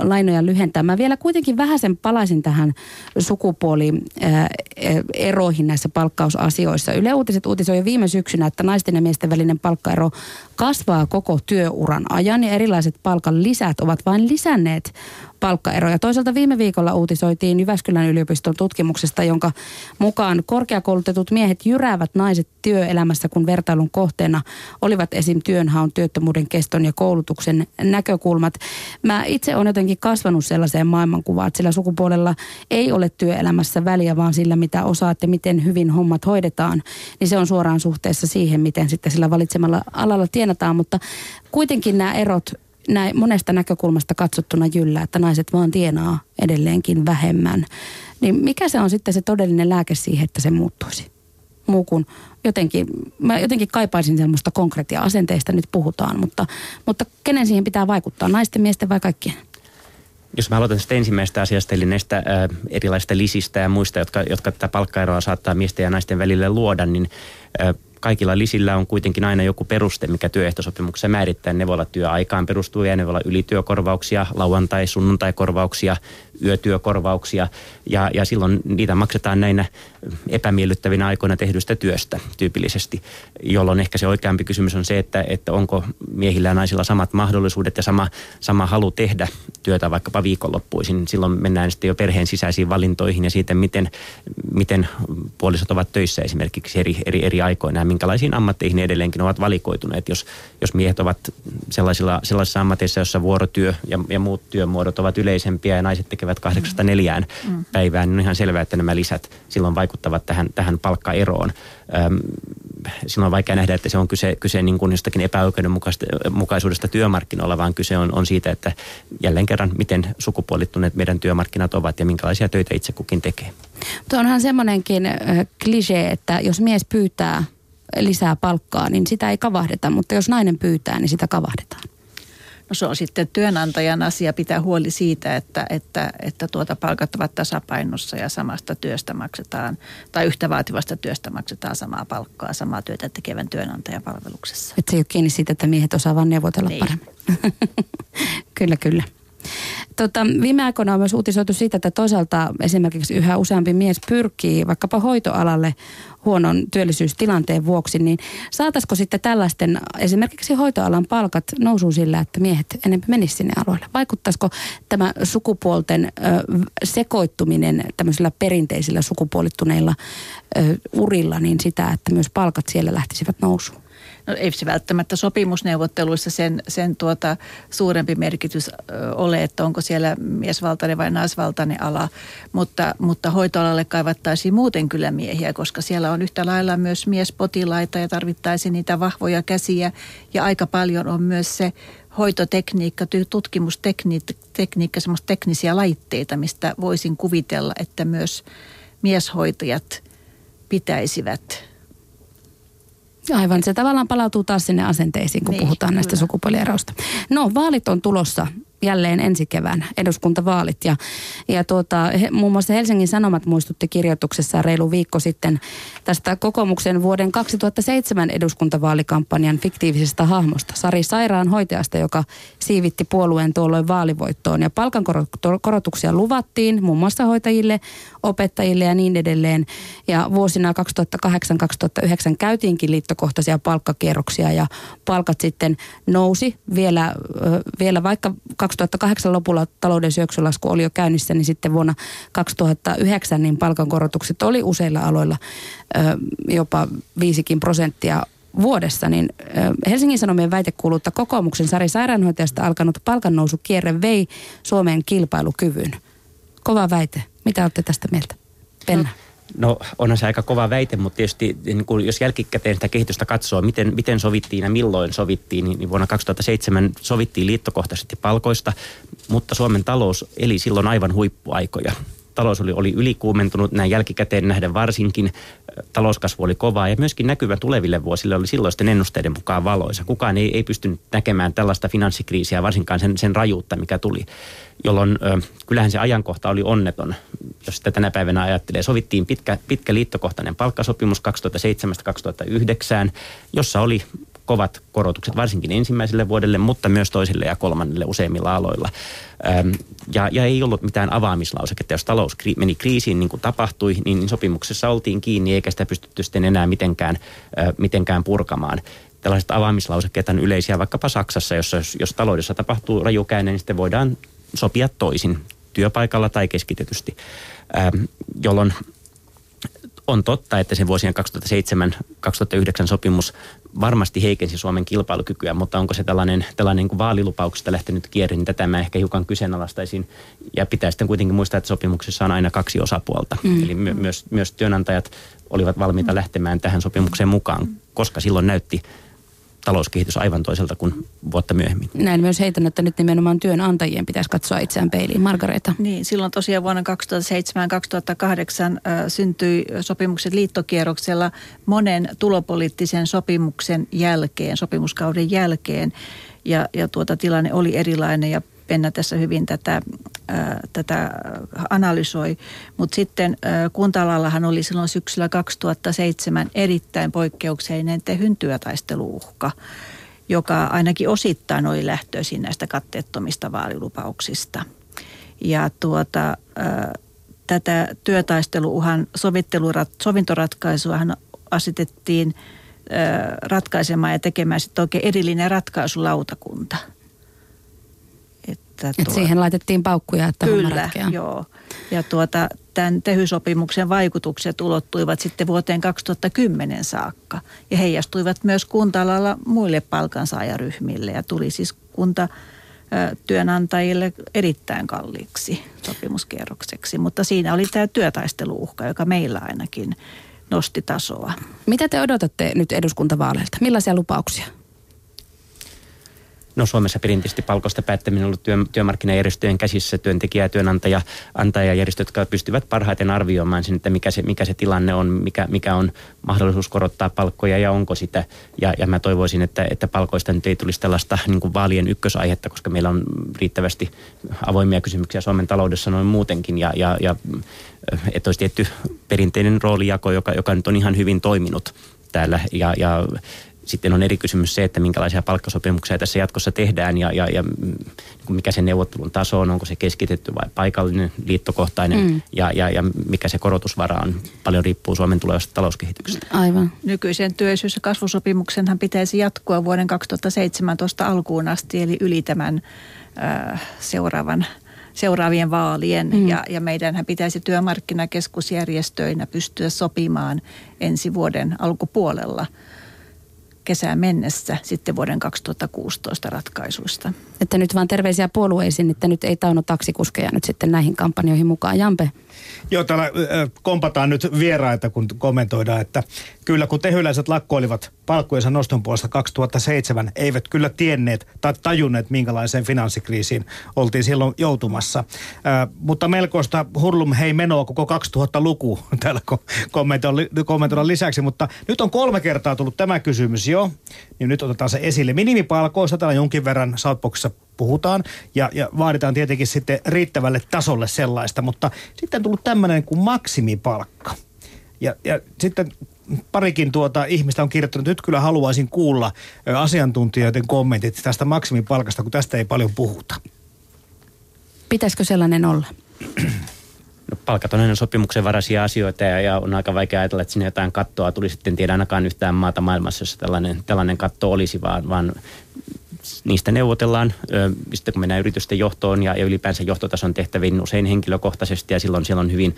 lainoja lyhentää. Mä vielä kuitenkin vähän sen palaisin tähän sukupuolieroihin näissä palkkausasioissa. Yle Uutiset uutisoi jo viime syksynä, että naisten ja miesten välinen palkkaero kasvaa koko työuran ajan ja erilaiset palkan lisät ovat vain lisänneet palkkaeroja. Toisaalta viime viikolla uutisoitiin Jyväskylän yliopiston tutkimuksesta, jonka mukaan korkeakoulutetut miehet jyräävät naiset työelämässä, kun vertailun kohteena olivat esim. työnhaun, työttömyyden keston ja koulutuksen näkökulmat. Mä itse olen jotenkin kasvanut sellaiseen maailmankuvaan, että sillä sukupuolella ei ole työelämässä väliä, vaan sillä mitä osaatte, miten hyvin hommat hoidetaan, niin se on suoraan suhteessa siihen, miten sitten sillä valitsemalla alalla tienataan, mutta kuitenkin nämä erot näin monesta näkökulmasta katsottuna jyllä, että naiset vaan tienaa edelleenkin vähemmän. Niin mikä se on sitten se todellinen lääke siihen, että se muuttuisi? Muu kuin jotenkin, mä jotenkin kaipaisin semmoista konkreettia asenteista nyt puhutaan, mutta, mutta kenen siihen pitää vaikuttaa, naisten, miesten vai kaikkien? Jos mä aloitan tästä ensimmäisestä asiasta, eli näistä äh, erilaisista lisistä ja muista, jotka, jotka tätä palkkaeroa saattaa miesten ja naisten välille luoda, niin äh, kaikilla lisillä on kuitenkin aina joku peruste, mikä työehtosopimuksessa määrittää. Ne voi olla työaikaan perustuvia, ne voi olla ylityökorvauksia, lauantai- sunnuntaikorvauksia, yötyökorvauksia ja, ja silloin niitä maksetaan näinä epämiellyttävinä aikoina tehdystä työstä tyypillisesti, jolloin ehkä se oikeampi kysymys on se, että, että onko miehillä ja naisilla samat mahdollisuudet ja sama, sama halu tehdä työtä vaikkapa viikonloppuisin. Silloin mennään sitten jo perheen sisäisiin valintoihin ja siitä, miten, miten puolisot ovat töissä esimerkiksi eri, eri, eri aikoina ja minkälaisiin ammatteihin edelleenkin ovat valikoituneet. Jos, jos miehet ovat sellaisilla, sellaisissa ammateissa, joissa vuorotyö ja, ja muut työmuodot ovat yleisempiä ja naiset tekevät kahdeksasta neljään mm. päivään, niin on ihan selvää, että nämä lisät silloin vaikuttavat tähän, tähän palkkaeroon. Öm, silloin on vaikea nähdä, että se on kyse, kyse niin kuin jostakin epäoikeudenmukaisuudesta työmarkkinoilla, vaan kyse on, on siitä, että jälleen kerran, miten sukupuolittuneet meidän työmarkkinat ovat ja minkälaisia töitä itse kukin tekee. Tuo onhan semmoinenkin klisee, että jos mies pyytää lisää palkkaa, niin sitä ei kavahdeta, mutta jos nainen pyytää, niin sitä kavahdetaan. No se on sitten työnantajan asia pitää huoli siitä, että, että, että tuota palkat ovat tasapainossa ja samasta työstä maksetaan, tai yhtä vaativasta työstä maksetaan samaa palkkaa, samaa työtä tekevän työnantajan palveluksessa. Että se ei ole kiinni siitä, että miehet osaavat neuvotella niin. paremmin. kyllä, kyllä. Tota, viime aikoina on myös uutisoitu siitä, että toisaalta esimerkiksi yhä useampi mies pyrkii vaikkapa hoitoalalle huonon työllisyystilanteen vuoksi, niin saataisiko sitten tällaisten esimerkiksi hoitoalan palkat nousuun sillä, että miehet enemmän menisivät sinne alueelle? Vaikuttaisiko tämä sukupuolten ö, sekoittuminen tämmöisillä perinteisillä sukupuolittuneilla ö, urilla niin sitä, että myös palkat siellä lähtisivät nousuun? No ei se välttämättä sopimusneuvotteluissa sen, sen tuota suurempi merkitys ole, että onko siellä miesvaltainen vai naisvaltainen ala, mutta, mutta hoitoalalle kaivattaisiin muuten kyllä miehiä, koska siellä on yhtä lailla myös miespotilaita ja tarvittaisiin niitä vahvoja käsiä. Ja aika paljon on myös se hoitotekniikka, tutkimustekniikka, semmoista teknisiä laitteita, mistä voisin kuvitella, että myös mieshoitajat pitäisivät Aivan, se tavallaan palautuu taas sinne asenteisiin, kun niin, puhutaan näistä sukupuolieroista. No, vaalit on tulossa jälleen ensi kevään eduskuntavaalit. Ja, ja tuota, he, muun muassa Helsingin Sanomat muistutti kirjoituksessa reilu viikko sitten tästä kokoomuksen vuoden 2007 eduskuntavaalikampanjan fiktiivisestä hahmosta, Sari Sairaanhoitajasta, joka siivitti puolueen tuolloin vaalivoittoon. Ja palkankorotuksia luvattiin muun muassa hoitajille, opettajille ja niin edelleen. Ja vuosina 2008-2009 käytiinkin liittokohtaisia palkkakierroksia ja palkat sitten nousi vielä, vielä vaikka 2008 lopulla talouden syöksylasku oli jo käynnissä, niin sitten vuonna 2009 niin palkankorotukset oli useilla aloilla jopa viisikin prosenttia vuodessa, niin Helsingin Sanomien väite kuuluu, että kokoomuksen Sari Sairaanhoitajasta alkanut palkannousukierre vei Suomeen kilpailukyvyn. Kova väite. Mitä olette tästä mieltä? Penna. No onhan se aika kova väite, mutta tietysti niin kun jos jälkikäteen sitä kehitystä katsoo, miten, miten sovittiin ja milloin sovittiin, niin, niin vuonna 2007 sovittiin liittokohtaisesti palkoista, mutta Suomen talous eli silloin aivan huippuaikoja talous oli, oli ylikuumentunut, näin jälkikäteen nähdä varsinkin. Talouskasvu oli kovaa ja myöskin näkyvä tuleville vuosille oli silloisten ennusteiden mukaan valoisa. Kukaan ei, ei pystynyt näkemään tällaista finanssikriisiä, varsinkaan sen, sen rajuutta, mikä tuli. Jolloin ö, kyllähän se ajankohta oli onneton, jos sitä tänä päivänä ajattelee. Sovittiin pitkä, pitkä liittokohtainen palkkasopimus 2007-2009, jossa oli kovat korotukset varsinkin ensimmäiselle vuodelle, mutta myös toiselle ja kolmannelle useimmilla aloilla. Ja, ja ei ollut mitään avaamislauseketta. Jos talous meni kriisiin niin kuin tapahtui, niin sopimuksessa oltiin kiinni eikä sitä pystytty sitten enää mitenkään, mitenkään purkamaan tällaiset avaamislausekkeet on yleisiä vaikkapa Saksassa, jossa jos, jos taloudessa tapahtuu rajukäinen, niin sitten voidaan sopia toisin työpaikalla tai keskitetysti, ähm, jolloin on totta, että se vuosien 2007-2009 sopimus varmasti heikensi Suomen kilpailukykyä, mutta onko se tällainen, tällainen niin vaalilupauksesta lähtenyt kierre, niin tätä mä ehkä hiukan kyseenalaistaisin. Ja pitää sitten kuitenkin muistaa, että sopimuksessa on aina kaksi osapuolta. Mm. Eli my- myös, myös työnantajat olivat valmiita lähtemään tähän sopimukseen mukaan, koska silloin näytti talouskehitys aivan toiselta kuin vuotta myöhemmin. Näin myös heitän, että nyt nimenomaan työnantajien pitäisi katsoa itseään peiliin. Margareta. Niin, silloin tosiaan vuonna 2007-2008 äh, syntyi sopimukset liittokierroksella monen tulopoliittisen sopimuksen jälkeen, sopimuskauden jälkeen. Ja, ja tuota tilanne oli erilainen ja Penna tässä hyvin tätä, ää, tätä analysoi. Mutta sitten ää, kunta oli silloin syksyllä 2007 erittäin poikkeuksellinen tehyn työtaisteluuhka, joka ainakin osittain oli lähtöisin näistä katteettomista vaalilupauksista. Ja tuota, ää, tätä työtaisteluuhan sovintoratkaisuahan asetettiin ratkaisemaan ja tekemään sitten oikein erillinen ratkaisulautakunta – että Et tuo, siihen laitettiin paukkuja, että Kyllä, joo. Ja tuota, tämän tehysopimuksen vaikutukset ulottuivat sitten vuoteen 2010 saakka ja heijastuivat myös kunta muille palkansaajaryhmille ja tuli siis kunta työnantajille erittäin kalliiksi sopimuskierrokseksi, mutta siinä oli tämä työtaisteluuhka, joka meillä ainakin nosti tasoa. Mitä te odotatte nyt eduskuntavaaleilta? Millaisia lupauksia? No Suomessa perinteisesti palkosta päättäminen on ollut työ, työmarkkinajärjestöjen käsissä, työntekijä- ja työnantaja, antajajärjestöt, jotka pystyvät parhaiten arvioimaan sen, että mikä se, mikä se tilanne on, mikä, mikä on mahdollisuus korottaa palkkoja ja onko sitä. Ja, ja mä toivoisin, että, että palkoista nyt ei tulisi tällaista niin kuin vaalien ykkösaihetta, koska meillä on riittävästi avoimia kysymyksiä Suomen taloudessa noin muutenkin. Ja, ja, ja että olisi tietty perinteinen roolijako, joka, joka nyt on ihan hyvin toiminut täällä. Ja, ja sitten on eri kysymys se, että minkälaisia palkkasopimuksia tässä jatkossa tehdään ja, ja, ja mm, mikä se neuvottelun taso on, onko se keskitetty vai paikallinen, liittokohtainen mm. ja, ja, ja mikä se korotusvara on. Paljon riippuu Suomen tulevasta talouskehityksestä. Aivan. Nykyisen työllisyys- ja kasvusopimuksenhan pitäisi jatkua vuoden 2017 alkuun asti, eli yli tämän äh, seuraavan seuraavien vaalien mm. ja, ja meidänhän pitäisi työmarkkinakeskusjärjestöinä pystyä sopimaan ensi vuoden alkupuolella – kesään mennessä sitten vuoden 2016 ratkaisuista. Että nyt vaan terveisiä puolueisiin, että nyt ei Tauno taksikuskeja nyt sitten näihin kampanjoihin mukaan. Jampe. Joo, täällä kompataan nyt vieraita, kun kommentoidaan, että kyllä kun tehyläiset lakkoilivat palkkujensa noston puolesta 2007, eivät kyllä tienneet tai tajunneet, minkälaiseen finanssikriisiin oltiin silloin joutumassa. Mutta melkoista hurlum hei menoa koko 2000-luku täällä kommentoidaan lisäksi, mutta nyt on kolme kertaa tullut tämä kysymys visio, niin nyt otetaan se esille. Minimipalkoista täällä jonkin verran Southboxissa puhutaan ja, ja vaaditaan tietenkin sitten riittävälle tasolle sellaista, mutta sitten on tullut tämmöinen kuin maksimipalkka. Ja, ja sitten parikin tuota ihmistä on kirjoittanut, nyt kyllä haluaisin kuulla asiantuntijoiden kommentit tästä maksimipalkasta, kun tästä ei paljon puhuta. Pitäisikö sellainen olla? No, palkat on sopimuksen varaisia asioita ja, ja on aika vaikea ajatella, että sinne jotain kattoa tuli sitten tiedä ainakaan yhtään maata maailmassa, jossa tällainen, tällainen katto olisi, vaan, vaan niistä neuvotellaan. Sitten kun mennään yritysten johtoon ja, ja ylipäänsä johtotason tehtäviin usein henkilökohtaisesti ja silloin siellä on hyvin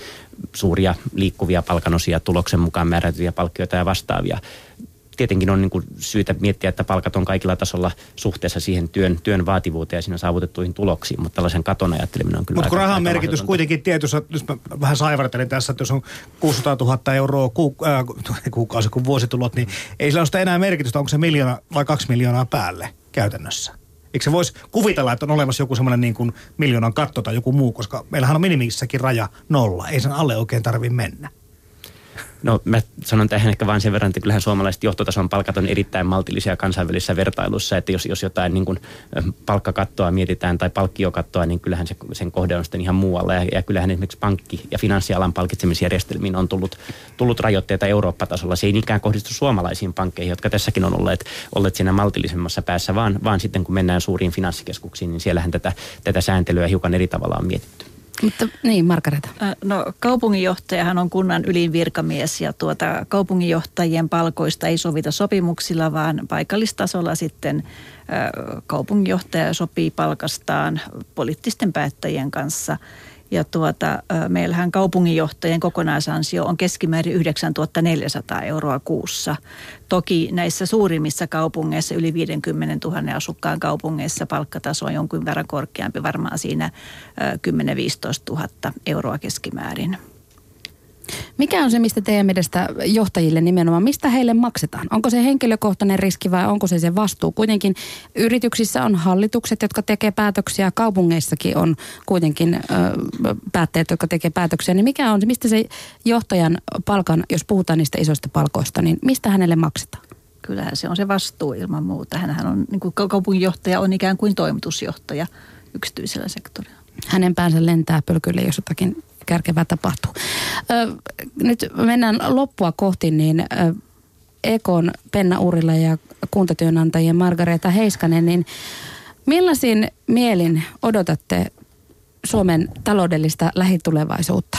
suuria liikkuvia palkanosia, tuloksen mukaan määrätyjä palkkioita ja vastaavia tietenkin on niin kuin syytä miettiä, että palkat on kaikilla tasolla suhteessa siihen työn, työn vaativuuteen ja siinä saavutettuihin tuloksiin, mutta tällaisen katon ajatteleminen on kyllä Mutta kun rahan merkitys kuitenkin tietyssä, jos mä vähän saivartelin tässä, että jos on 600 000 euroa ku, äh, kuukausi kuin vuositulot, niin ei sillä ole sitä enää merkitystä, onko se miljoona vai kaksi miljoonaa päälle käytännössä. Eikö se voisi kuvitella, että on olemassa joku semmoinen niin kuin miljoonan katto tai joku muu, koska meillähän on minimissäkin raja nolla. Ei sen alle oikein tarvi mennä. No mä sanon tähän ehkä vain sen verran, että kyllähän suomalaiset johtotason palkat on erittäin maltillisia kansainvälisissä vertailuissa, että jos, jos jotain niin kuin palkkakattoa mietitään tai palkkiokattoa, niin kyllähän se, sen kohde on sitten ihan muualla. Ja, ja kyllähän esimerkiksi pankki- ja finanssialan palkitsemisjärjestelmiin on tullut, tullut rajoitteita Eurooppa-tasolla. Se ei niinkään kohdistu suomalaisiin pankkeihin, jotka tässäkin on olleet, olleet siinä maltillisemmassa päässä, vaan, vaan sitten kun mennään suuriin finanssikeskuksiin, niin siellähän tätä, tätä sääntelyä hiukan eri tavalla on mietitty. Mutta niin, Margareta. No kaupunginjohtajahan on kunnan ylin virkamies ja tuota, kaupunginjohtajien palkoista ei sovita sopimuksilla, vaan paikallistasolla sitten kaupunginjohtaja sopii palkastaan poliittisten päättäjien kanssa – ja tuota, meillähän kaupunginjohtajien kokonaisansio on keskimäärin 9400 euroa kuussa. Toki näissä suurimmissa kaupungeissa, yli 50 000 asukkaan kaupungeissa palkkataso on jonkun verran korkeampi, varmaan siinä 10-15 000 euroa keskimäärin. Mikä on se, mistä teidän mielestä johtajille nimenomaan, mistä heille maksetaan? Onko se henkilökohtainen riski vai onko se se vastuu? Kuitenkin yrityksissä on hallitukset, jotka tekee päätöksiä, kaupungeissakin on kuitenkin ö, päättäjät, jotka tekee päätöksiä. Niin mikä on se, mistä se johtajan palkan, jos puhutaan niistä isoista palkoista, niin mistä hänelle maksetaan? Kyllähän se on se vastuu ilman muuta. Hänhän on, niin kuin kaupunginjohtaja on ikään kuin toimitusjohtaja yksityisellä sektorilla. Hänen päänsä lentää pölkylle, jos jotakin kärkevää tapahtuu. Ö, nyt mennään loppua kohti, niin ö, Ekon Penna Urilla ja kuntatyönantajien Margareta Heiskanen, niin millaisin mielin odotatte Suomen taloudellista lähitulevaisuutta?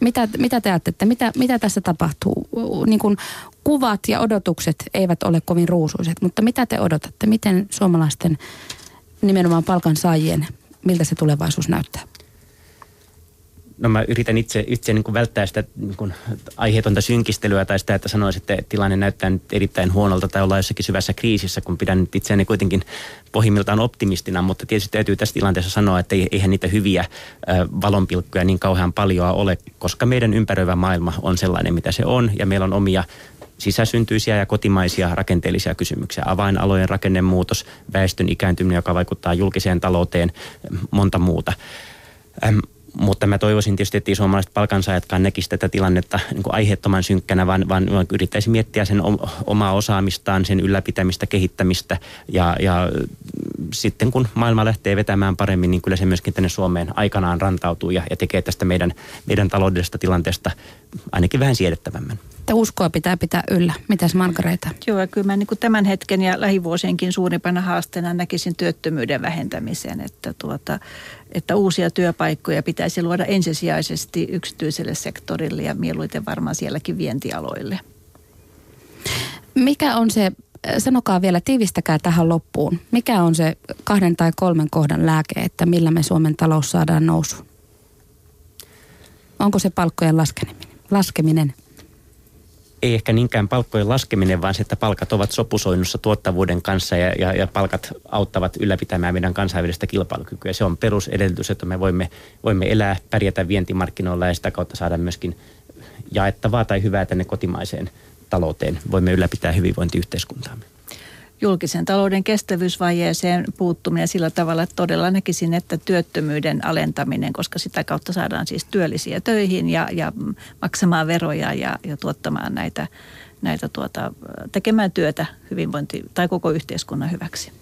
Mitä, mitä te ajattelette, mitä, mitä tässä tapahtuu? Niin kuin kuvat ja odotukset eivät ole kovin ruusuiset, mutta mitä te odotatte? Miten suomalaisten nimenomaan palkansaajien, miltä se tulevaisuus näyttää? No mä yritän itse, itse niin kuin välttää sitä niin kuin aiheetonta synkistelyä tai sitä, että sanoisin, että tilanne näyttää nyt erittäin huonolta tai ollaan jossakin syvässä kriisissä, kun pidän nyt itseäni kuitenkin pohjimmiltaan optimistina, mutta tietysti täytyy tässä tilanteessa sanoa, että eihän niitä hyviä valonpilkkuja niin kauhean paljon ole, koska meidän ympäröivä maailma on sellainen, mitä se on, ja meillä on omia sisäsyntyisiä ja kotimaisia rakenteellisia kysymyksiä. Avainalojen rakennemuutos, väestön ikääntyminen, joka vaikuttaa julkiseen talouteen, monta muuta. Mutta mä toivoisin tietysti, että suomalaiset palkansaajatkaan näkisivät tätä tilannetta niin kuin aiheettoman synkkänä, vaan, vaan yrittäisi miettiä sen omaa osaamistaan, sen ylläpitämistä, kehittämistä. Ja, ja sitten kun maailma lähtee vetämään paremmin, niin kyllä se myöskin tänne Suomeen aikanaan rantautuu ja, ja tekee tästä meidän, meidän taloudellisesta tilanteesta ainakin vähän siedettävämmän että uskoa pitää pitää yllä. Mitäs Margareeta? Joo, ja kyllä mä niin tämän hetken ja lähivuosienkin suurimpana haasteena näkisin työttömyyden vähentämisen, että, tuota, että uusia työpaikkoja pitäisi luoda ensisijaisesti yksityiselle sektorille ja mieluiten varmaan sielläkin vientialoille. Mikä on se, sanokaa vielä, tiivistäkää tähän loppuun. Mikä on se kahden tai kolmen kohdan lääke, että millä me Suomen talous saadaan nousuun? Onko se palkkojen laskeminen? laskeminen? Ei ehkä niinkään palkkojen laskeminen, vaan se, että palkat ovat sopusoinnussa tuottavuuden kanssa ja, ja, ja palkat auttavat ylläpitämään meidän kansainvälistä kilpailukykyä. Se on perusedellytys, että me voimme, voimme elää, pärjätä vientimarkkinoilla ja sitä kautta saada myöskin jaettavaa tai hyvää tänne kotimaiseen talouteen. Voimme ylläpitää hyvinvointiyhteiskuntaamme julkisen talouden kestävyysvajeeseen puuttuminen sillä tavalla, että todella näkisin, että työttömyyden alentaminen, koska sitä kautta saadaan siis työllisiä töihin ja, ja maksamaan veroja ja, ja tuottamaan näitä, näitä tuota, tekemään työtä hyvinvointi tai koko yhteiskunnan hyväksi.